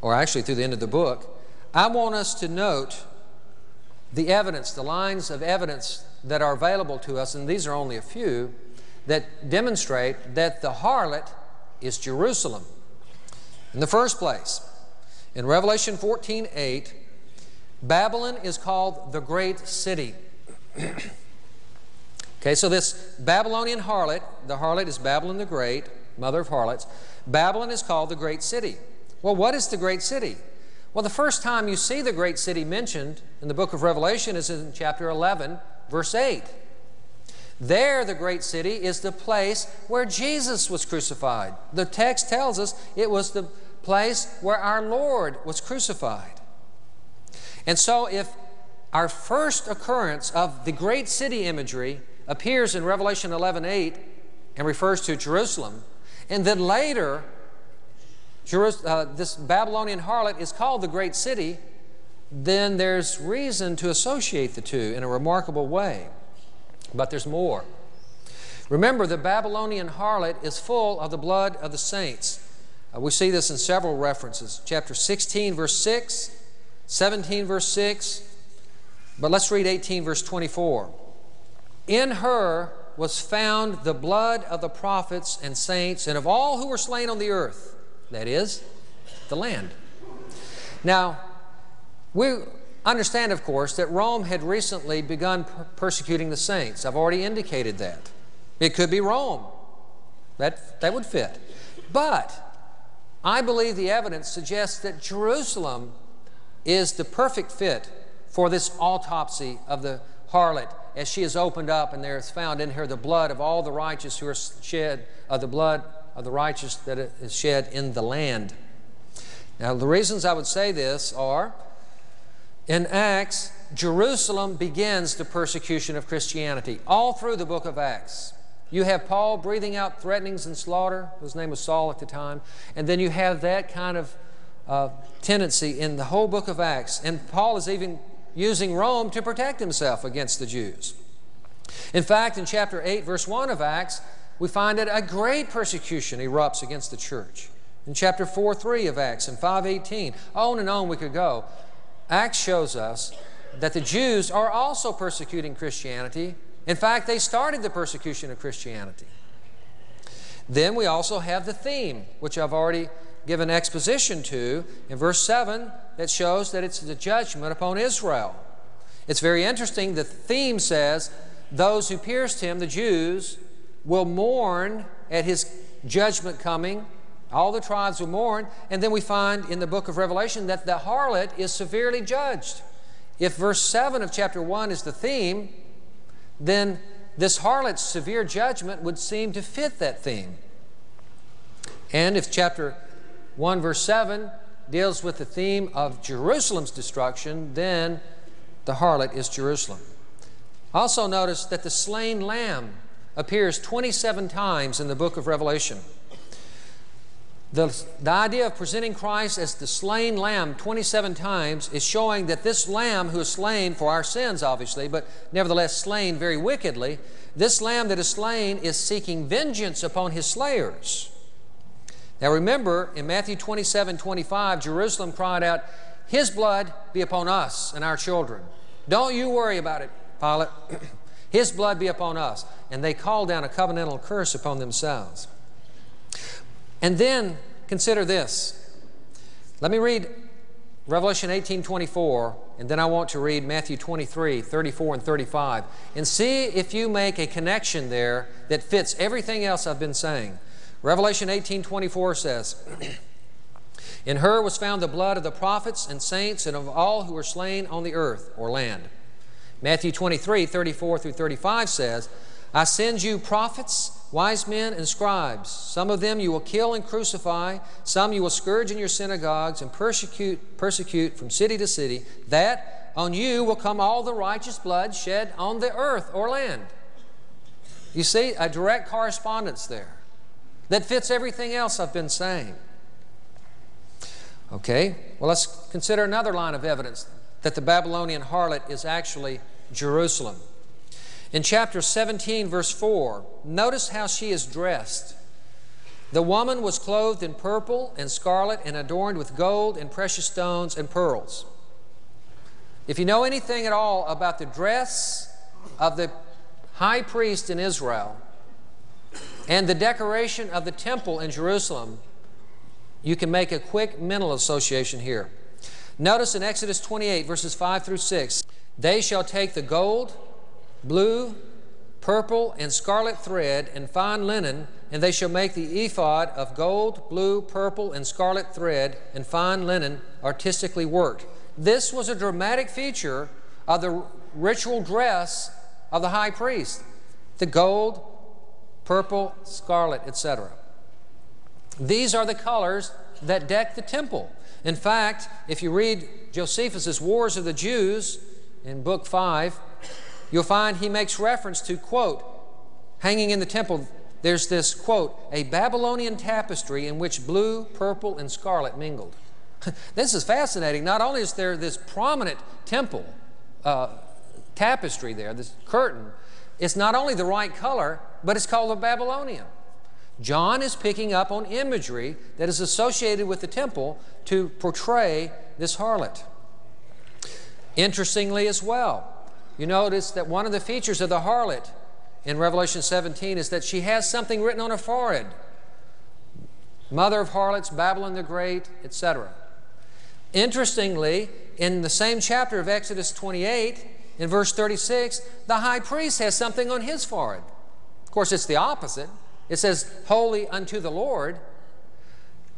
or actually through the end of the book, I want us to note the evidence, the lines of evidence that are available to us, and these are only a few, that demonstrate that the harlot is Jerusalem. In the first place, in Revelation 14 8, Babylon is called the great city. okay, so this Babylonian harlot, the harlot is Babylon the Great, mother of harlots. Babylon is called the great city. Well, what is the great city? Well, the first time you see the great city mentioned in the book of Revelation is in chapter 11, verse 8. There, the great city is the place where Jesus was crucified. The text tells us it was the place where our Lord was crucified. And so, if our first occurrence of the great city imagery appears in Revelation 11 8 and refers to Jerusalem, and then later, uh, this Babylonian harlot is called the great city, then there's reason to associate the two in a remarkable way. But there's more. Remember, the Babylonian harlot is full of the blood of the saints. Uh, we see this in several references. Chapter 16, verse 6, 17, verse 6. But let's read 18, verse 24. In her was found the blood of the prophets and saints and of all who were slain on the earth, that is, the land. Now, we understand, of course, that Rome had recently begun per persecuting the saints. I've already indicated that. It could be Rome. That, that would fit. But I believe the evidence suggests that Jerusalem is the perfect fit for this autopsy of the harlot as she is opened up and there is found in her the blood of all the righteous who are shed, of the blood of the righteous that is shed in the land. Now, the reasons I would say this are in Acts, Jerusalem begins the persecution of Christianity all through the book of Acts. You have Paul breathing out threatenings and slaughter. His name was Saul at the time. And then you have that kind of uh, tendency in the whole book of Acts. And Paul is even using Rome to protect himself against the Jews. In fact, in chapter 8, verse 1 of Acts, we find that a great persecution erupts against the church. In chapter 4, 3 of Acts and 518, on and on we could go. Acts shows us that the Jews are also persecuting Christianity. In fact, they started the persecution of Christianity. Then we also have the theme, which I've already given exposition to in verse 7 that shows that it's the judgment upon Israel. It's very interesting. The theme says, Those who pierced him, the Jews, will mourn at his judgment coming. All the tribes will mourn. And then we find in the book of Revelation that the harlot is severely judged. If verse 7 of chapter 1 is the theme, then this harlot's severe judgment would seem to fit that theme. And if chapter 1, verse 7 deals with the theme of Jerusalem's destruction, then the harlot is Jerusalem. Also, notice that the slain lamb appears 27 times in the book of Revelation. The, the idea of presenting Christ as the slain lamb 27 times is showing that this lamb who is slain for our sins, obviously, but nevertheless slain very wickedly, this lamb that is slain is seeking vengeance upon his slayers. Now remember, in Matthew 27 25, Jerusalem cried out, His blood be upon us and our children. Don't you worry about it, Pilate. His blood be upon us. And they called down a covenantal curse upon themselves. And then consider this. Let me read Revelation 18 24, and then I want to read Matthew 23 34 and 35, and see if you make a connection there that fits everything else I've been saying. Revelation 18 24 says, In her was found the blood of the prophets and saints and of all who were slain on the earth or land. Matthew 23 34 through 35 says, I send you prophets, wise men, and scribes. Some of them you will kill and crucify, some you will scourge in your synagogues and persecute, persecute from city to city, that on you will come all the righteous blood shed on the earth or land. You see a direct correspondence there that fits everything else I've been saying. Okay, well, let's consider another line of evidence that the Babylonian harlot is actually Jerusalem. In chapter 17, verse 4, notice how she is dressed. The woman was clothed in purple and scarlet and adorned with gold and precious stones and pearls. If you know anything at all about the dress of the high priest in Israel, and the decoration of the temple in Jerusalem, you can make a quick mental association here. Notice in Exodus 28, verses 5 through 6, they shall take the gold, blue, purple, and scarlet thread and fine linen, and they shall make the ephod of gold, blue, purple, and scarlet thread and fine linen artistically worked. This was a dramatic feature of the ritual dress of the high priest the gold, purple, scarlet, etc. These are the colors that deck the temple. In fact, if you read Josephus' Wars of the Jews in Book 5, you'll find he makes reference to, quote, hanging in the temple, there's this, quote, a Babylonian tapestry in which blue, purple, and scarlet mingled. this is fascinating. Not only is there this prominent temple uh, tapestry there, this curtain, it's not only the right color, but it's called the Babylonian. John is picking up on imagery that is associated with the temple to portray this harlot. Interestingly, as well, you notice that one of the features of the harlot in Revelation 17 is that she has something written on her forehead Mother of harlots, Babylon the Great, etc. Interestingly, in the same chapter of Exodus 28, in verse 36, the high priest has something on his forehead. Of course, it's the opposite. It says, Holy unto the Lord.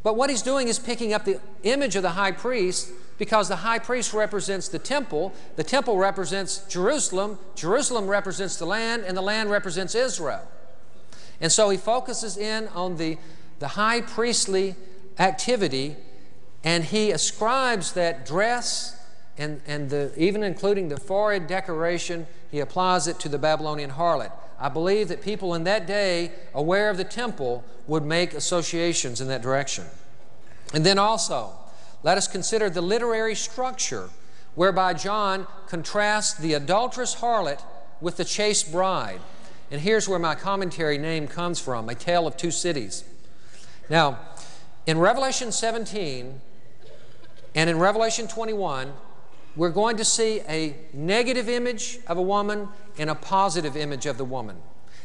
But what he's doing is picking up the image of the high priest because the high priest represents the temple, the temple represents Jerusalem, Jerusalem represents the land, and the land represents Israel. And so he focuses in on the, the high priestly activity and he ascribes that dress and, and the, even including the forehead decoration, he applies it to the Babylonian harlot. I believe that people in that day, aware of the temple, would make associations in that direction. And then also, let us consider the literary structure whereby John contrasts the adulterous harlot with the chaste bride. And here's where my commentary name comes from A Tale of Two Cities. Now, in Revelation 17 and in Revelation 21, we're going to see a negative image of a woman and a positive image of the woman.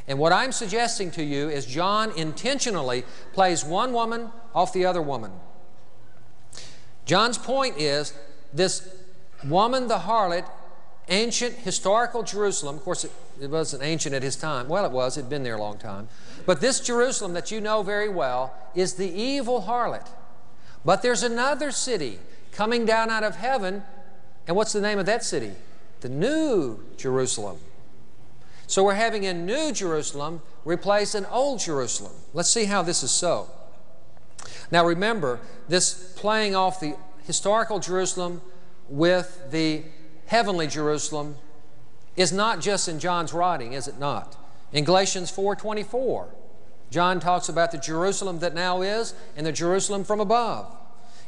And what I'm suggesting to you is John intentionally plays one woman off the other woman. John's point is this woman, the harlot, ancient historical Jerusalem. Of course, it, it wasn't ancient at his time. Well, it was, it had been there a long time. But this Jerusalem that you know very well is the evil harlot. But there's another city coming down out of heaven. And what's the name of that city? The New Jerusalem. So we're having a New Jerusalem replace an Old Jerusalem. Let's see how this is so. Now remember, this playing off the historical Jerusalem with the heavenly Jerusalem is not just in John's writing, is it not? In Galatians 4:24, John talks about the Jerusalem that now is and the Jerusalem from above.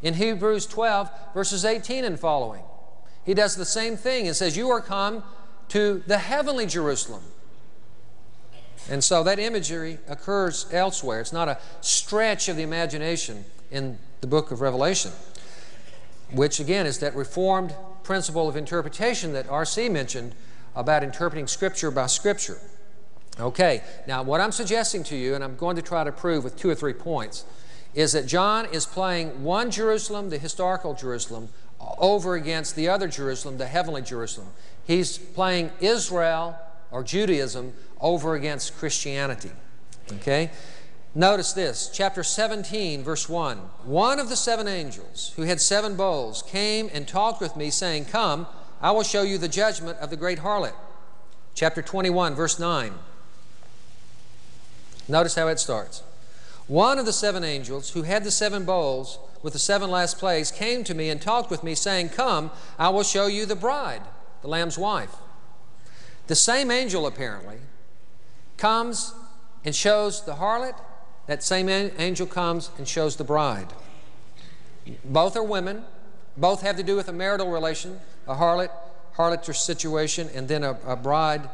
In Hebrews 12, verses 18 and following, he does the same thing and says, You are come to the heavenly Jerusalem. And so that imagery occurs elsewhere. It's not a stretch of the imagination in the book of Revelation, which again is that reformed principle of interpretation that R.C. mentioned about interpreting Scripture by Scripture. Okay, now what I'm suggesting to you, and I'm going to try to prove with two or three points, is that John is playing one Jerusalem, the historical Jerusalem, over against the other Jerusalem, the heavenly Jerusalem. He's playing Israel or Judaism over against Christianity. Okay? Notice this, chapter 17, verse 1. One of the seven angels who had seven bowls came and talked with me, saying, Come, I will show you the judgment of the great harlot. Chapter 21, verse 9. Notice how it starts. One of the seven angels who had the seven bowls with the seven last plagues came to me and talked with me, saying, Come, I will show you the bride, the Lamb's wife. The same angel, apparently, comes and shows the harlot. That same angel comes and shows the bride. Both are women. Both have to do with a marital relation, a harlot, harlot situation, and then a, a bride.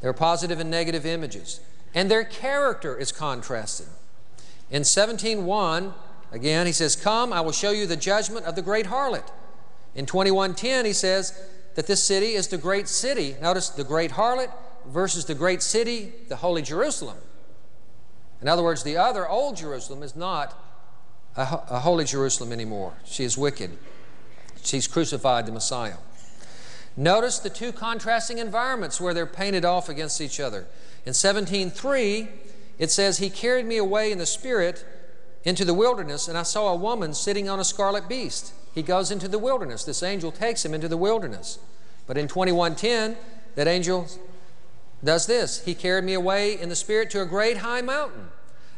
There are positive and negative images. And their character is contrasted. In 17.1, again, he says, Come, I will show you the judgment of the great harlot. In 21.10, he says that this city is the great city. Notice the great harlot versus the great city, the holy Jerusalem. In other words, the other old Jerusalem is not a, a holy Jerusalem anymore. She is wicked. She's crucified the Messiah. Notice the two contrasting environments where they're painted off against each other. In 17.3, it says, He carried me away in the Spirit into the wilderness, and I saw a woman sitting on a scarlet beast. He goes into the wilderness. This angel takes him into the wilderness. But in 21.10, that angel does this. He carried me away in the Spirit to a great high mountain,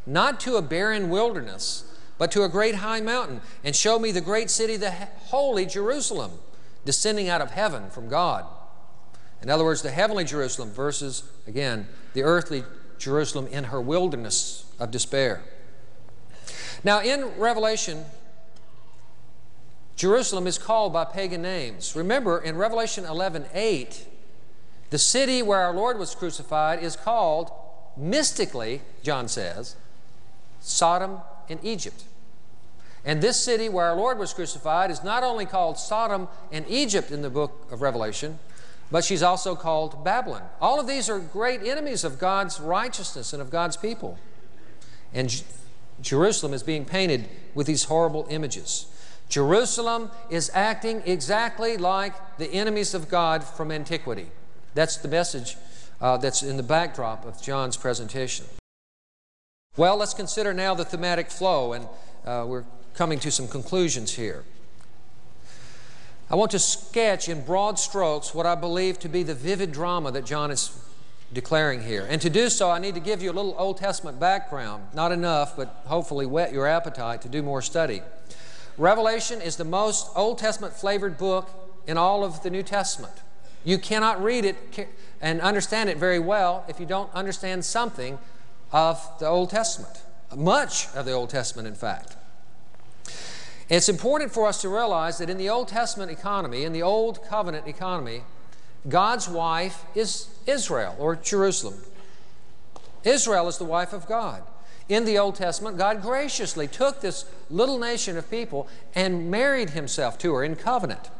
not to a barren wilderness, but to a great high mountain, and showed me the great city, the holy Jerusalem, descending out of heaven from God. In other words, the heavenly Jerusalem versus, again, the earthly Jerusalem in her wilderness of despair. Now, in Revelation, Jerusalem is called by pagan names. Remember, in Revelation 11 8, the city where our Lord was crucified is called, mystically, John says, Sodom and Egypt. And this city where our Lord was crucified is not only called Sodom and Egypt in the book of Revelation, but she's also called Babylon. All of these are great enemies of God's righteousness and of God's people. And J Jerusalem is being painted with these horrible images. Jerusalem is acting exactly like the enemies of God from antiquity. That's the message uh, that's in the backdrop of John's presentation. Well, let's consider now the thematic flow, and uh, we're coming to some conclusions here. I want to sketch in broad strokes what I believe to be the vivid drama that John is declaring here. And to do so, I need to give you a little Old Testament background. Not enough, but hopefully whet your appetite to do more study. Revelation is the most Old Testament flavored book in all of the New Testament. You cannot read it and understand it very well if you don't understand something of the Old Testament. Much of the Old Testament, in fact. It's important for us to realize that in the Old Testament economy, in the Old Covenant economy, God's wife is Israel or Jerusalem. Israel is the wife of God. In the Old Testament, God graciously took this little nation of people and married himself to her in covenant.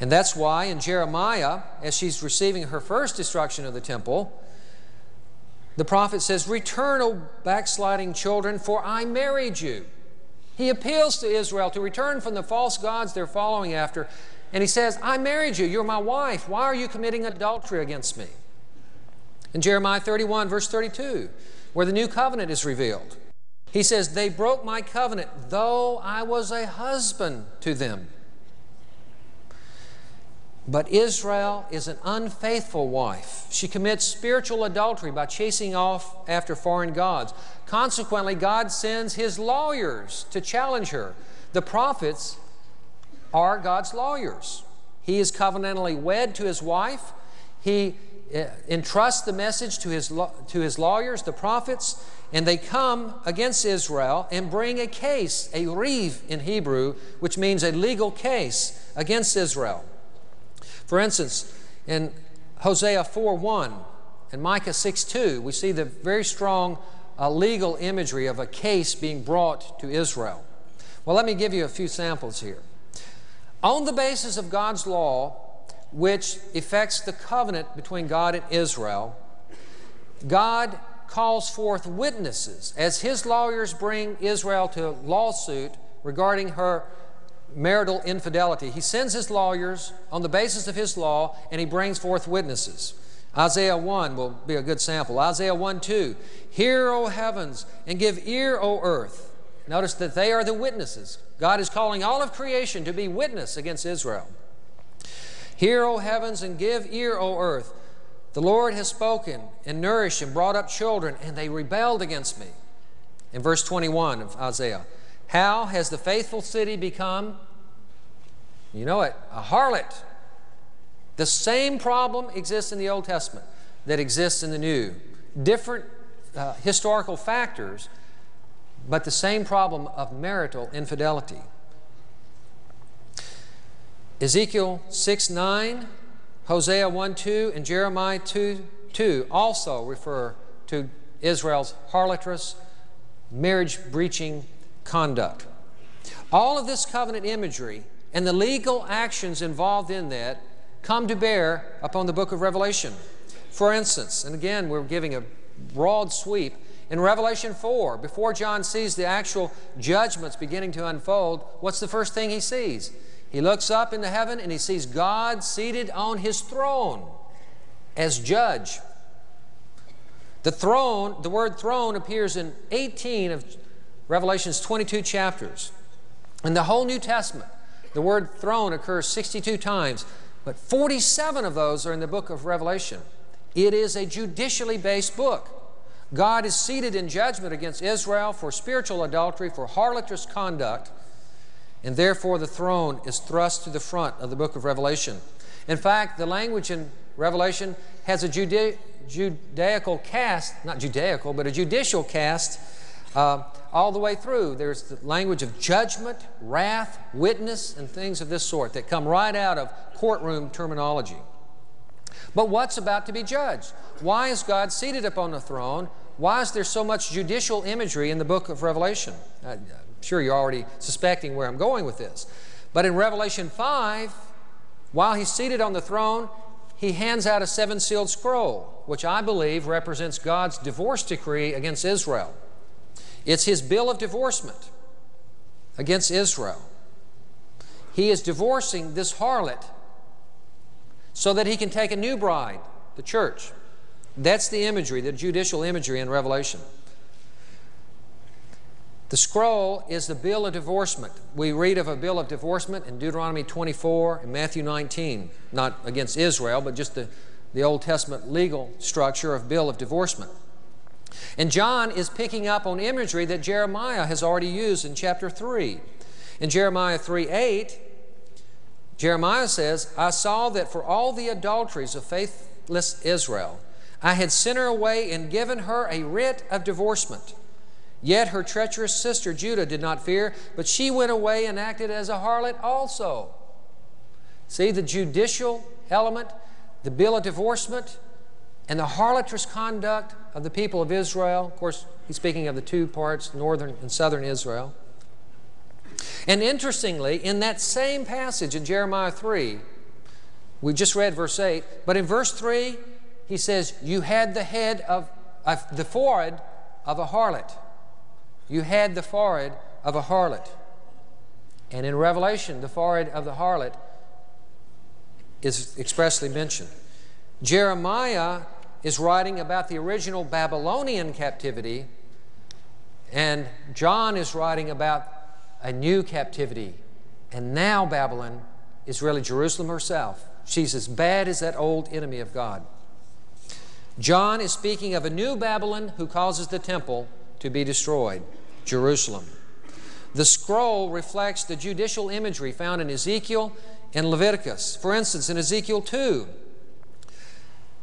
And that's why in Jeremiah, as she's receiving her first destruction of the temple, the prophet says, Return, O backsliding children, for I married you. He appeals to Israel to return from the false gods they're following after, and he says, I married you, you're my wife. Why are you committing adultery against me? In Jeremiah 31, verse 32, where the new covenant is revealed, he says, They broke my covenant, though I was a husband to them. But Israel is an unfaithful wife. She commits spiritual adultery by chasing off after foreign gods. Consequently, God sends His lawyers to challenge her. The prophets are God's lawyers. He is covenantally wed to his wife. He uh, entrusts the message to his, to his lawyers, the prophets, and they come against Israel and bring a case, a reeve in Hebrew, which means a legal case against Israel. For instance, in Hosea 4 1 and Micah 6 2, we see the very strong uh, legal imagery of a case being brought to Israel. Well, let me give you a few samples here. On the basis of God's law, which effects the covenant between God and Israel, God calls forth witnesses as his lawyers bring Israel to a lawsuit regarding her marital infidelity. He sends his lawyers on the basis of his law and he brings forth witnesses. Isaiah 1 will be a good sample. Isaiah 1 2. Hear, O heavens, and give ear, O earth. Notice that they are the witnesses. God is calling all of creation to be witness against Israel. Hear, O heavens, and give ear, O earth. The Lord has spoken and nourished and brought up children, and they rebelled against me. In verse 21 of Isaiah, how has the faithful city become, you know it, a harlot? The same problem exists in the Old Testament that exists in the New. Different uh, historical factors but the same problem of marital infidelity. Ezekiel 6 9, Hosea 1 2, and Jeremiah 2 2 also refer to Israel's harlotrous, marriage breaching conduct. All of this covenant imagery and the legal actions involved in that come to bear upon the book of Revelation. For instance, and again, we're giving a broad sweep, in Revelation 4, before John sees the actual judgments beginning to unfold, what's the first thing he sees? He looks up into heaven and he sees God seated on his throne as judge. The throne, the word throne appears in 18 of Revelation's 22 chapters. In the whole New Testament, the word throne occurs 62 times, but 47 of those are in the book of Revelation. It is a judicially based book. God is seated in judgment against Israel for spiritual adultery, for harlotous conduct, and therefore the throne is thrust to the front of the book of Revelation. In fact, the language in Revelation has a Judaical cast, not Judaical, but a judicial cast uh, all the way through. There's the language of judgment, wrath, witness, and things of this sort that come right out of courtroom terminology. But what's about to be judged? Why is God seated upon the throne? Why is there so much judicial imagery in the book of Revelation? I'm sure you're already suspecting where I'm going with this. But in Revelation 5, while he's seated on the throne, he hands out a seven sealed scroll, which I believe represents God's divorce decree against Israel. It's his bill of divorcement against Israel. He is divorcing this harlot so that he can take a new bride, the church. That's the imagery, the judicial imagery in Revelation. The scroll is the bill of divorcement. We read of a bill of divorcement in Deuteronomy 24 and Matthew 19, not against Israel, but just the, the Old Testament legal structure of bill of divorcement. And John is picking up on imagery that Jeremiah has already used in chapter 3. In Jeremiah 3 8, Jeremiah says, I saw that for all the adulteries of faithless Israel, I had sent her away and given her a writ of divorcement. Yet her treacherous sister Judah did not fear, but she went away and acted as a harlot also. See the judicial element, the bill of divorcement, and the harlotrous conduct of the people of Israel. Of course, he's speaking of the two parts, northern and southern Israel. And interestingly, in that same passage in Jeremiah 3, we just read verse 8, but in verse 3, he says, You had the head of, of the forehead of a harlot. You had the forehead of a harlot. And in Revelation, the forehead of the harlot is expressly mentioned. Jeremiah is writing about the original Babylonian captivity, and John is writing about a new captivity. And now Babylon is really Jerusalem herself. She's as bad as that old enemy of God. John is speaking of a new Babylon who causes the temple to be destroyed, Jerusalem. The scroll reflects the judicial imagery found in Ezekiel and Leviticus. For instance, in Ezekiel 2,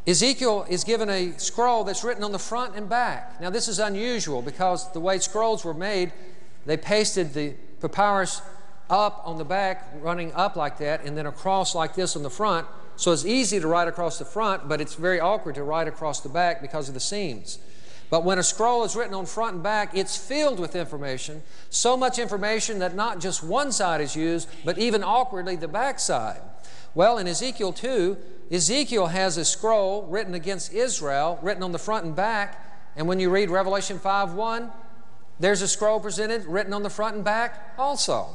Ezekiel is given a scroll that's written on the front and back. Now, this is unusual because the way scrolls were made, they pasted the papyrus up on the back, running up like that, and then across like this on the front. So it's easy to write across the front, but it's very awkward to write across the back because of the seams. But when a scroll is written on front and back, it's filled with information, so much information that not just one side is used, but even awkwardly the back side. Well, in Ezekiel 2, Ezekiel has a scroll written against Israel, written on the front and back. And when you read Revelation 5 1, there's a scroll presented written on the front and back also.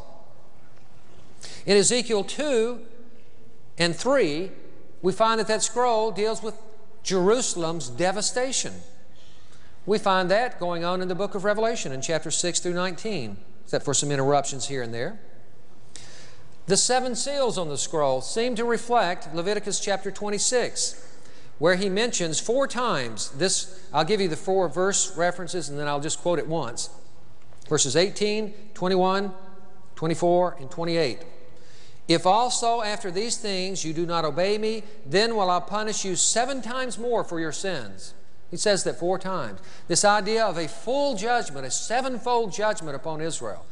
In Ezekiel 2 and 3, we find that that scroll deals with Jerusalem's devastation. We find that going on in the book of Revelation in chapter 6 through 19, except for some interruptions here and there. The seven seals on the scroll seem to reflect Leviticus chapter 26, where he mentions four times this. I'll give you the four verse references and then I'll just quote it once. Verses 18, 21, 24, and 28. If also after these things you do not obey me, then will I punish you seven times more for your sins. He says that four times. This idea of a full judgment, a sevenfold judgment upon Israel,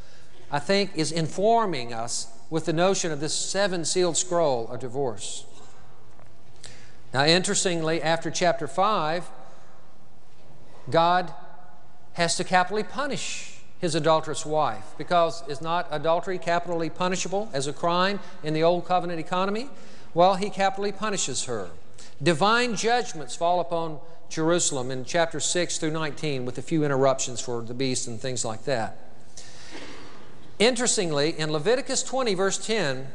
I think is informing us with the notion of this seven sealed scroll of divorce. Now, interestingly, after chapter 5, God has to capitally punish his adulterous wife because is not adultery capitally punishable as a crime in the old covenant economy? Well, he capitally punishes her. Divine judgments fall upon Jerusalem in chapter 6 through 19 with a few interruptions for the beast and things like that. Interestingly, in Leviticus 20, verse 10,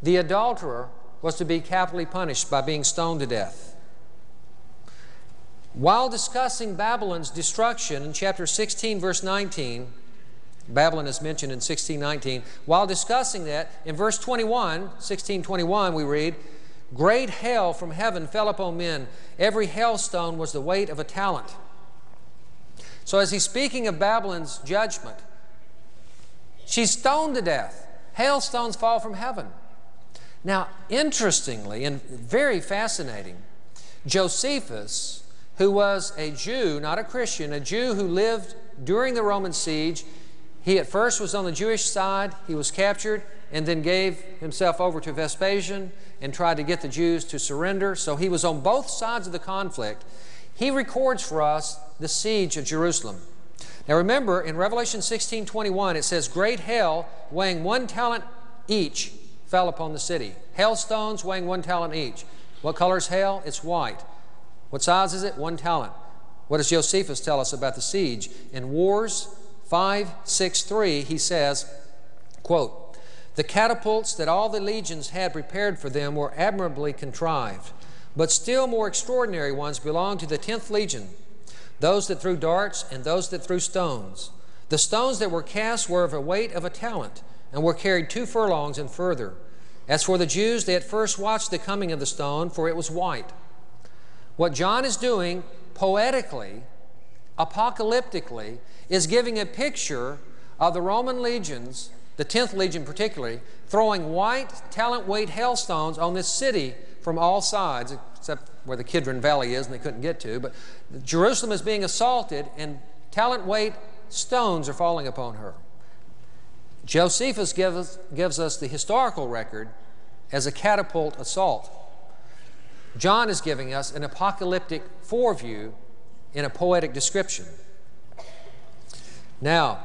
the adulterer was to be capitally punished by being stoned to death. While discussing Babylon's destruction in chapter 16, verse 19, Babylon is mentioned in 1619. While discussing that, in verse 21, 1621, we read, Great hail from heaven fell upon men. Every hailstone was the weight of a talent. So, as he's speaking of Babylon's judgment, she's stoned to death. Hailstones fall from heaven. Now, interestingly and very fascinating, Josephus, who was a Jew, not a Christian, a Jew who lived during the Roman siege, he at first was on the Jewish side, he was captured, and then gave himself over to Vespasian and tried to get the Jews to surrender. So he was on both sides of the conflict. He records for us the siege of Jerusalem. Now remember, in Revelation 16 21, it says, Great hail weighing one talent each fell upon the city. Hailstones weighing one talent each. What color is hail? It's white. What size is it? One talent. What does Josephus tell us about the siege? In Wars 5 6 3, he says, quote, the catapults that all the legions had prepared for them were admirably contrived, but still more extraordinary ones belonged to the 10th Legion, those that threw darts and those that threw stones. The stones that were cast were of a weight of a talent and were carried two furlongs and further. As for the Jews, they at first watched the coming of the stone, for it was white. What John is doing poetically, apocalyptically, is giving a picture of the Roman legions the 10th Legion particularly, throwing white talent weight hailstones on this city from all sides, where the Kidron Valley is and they couldn't get to. But Jerusalem is being assaulted, and talent weight stones are falling upon her. Josephus gives, gives us the historical record as a catapult assault. John is giving us an apocalyptic foreview in a poetic description. Now,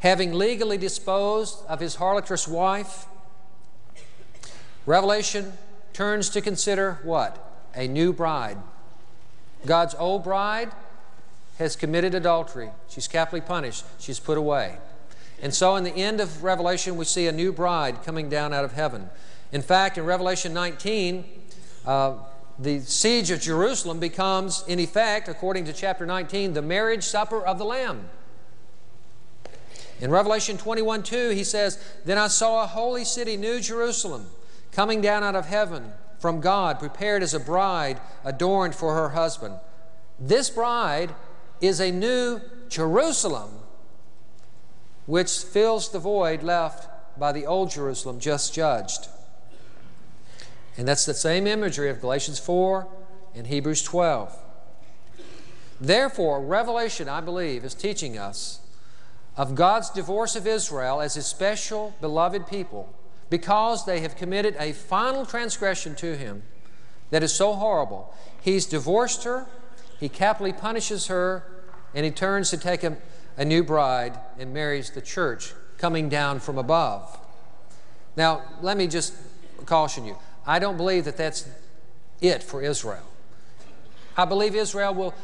having legally disposed of his harlotrous wife, Revelation turns to consider what? A new bride. God's old bride has committed adultery. She's capitally punished. She's put away. And so, in the end of Revelation, we see a new bride coming down out of heaven. In fact, in Revelation 19, uh, the siege of Jerusalem becomes, in effect, according to chapter 19, the marriage supper of the Lamb. In Revelation 21 2, he says, Then I saw a holy city, New Jerusalem, coming down out of heaven from God, prepared as a bride adorned for her husband. This bride is a new Jerusalem, which fills the void left by the old Jerusalem just judged. And that's the same imagery of Galatians 4 and Hebrews 12. Therefore, Revelation, I believe, is teaching us of God's divorce of Israel as His special, beloved people because they have committed a final transgression to Him that is so horrible. He's divorced her, He capitally punishes her, and He turns to take a, a new bride and marries the church coming down from above. Now, let me just caution you. I don't believe that that's it for Israel. I believe Israel will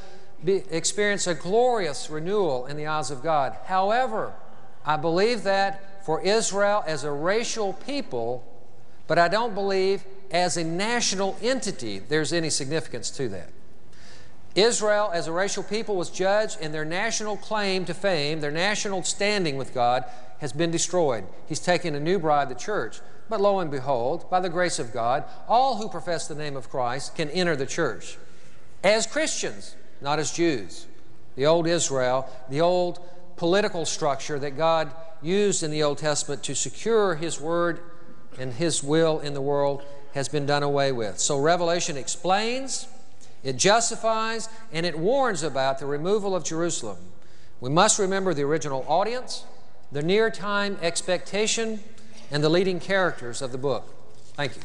be, experience a glorious renewal in the eyes of God. However, I believe that for Israel as a racial people, but I don't believe as a national entity there's any significance to that. Israel as a racial people was judged, and their national claim to fame, their national standing with God, has been destroyed. He's taken a new bride, the church. But lo and behold, by the grace of God, all who profess the name of Christ can enter the church as Christians, not as Jews. The old Israel, the old political structure that God used in the Old Testament to secure His word and His will in the world has been done away with. So Revelation explains, it justifies, and it warns about the removal of Jerusalem. We must remember the original audience, the near time expectation, and the leading characters of the book. Thank you.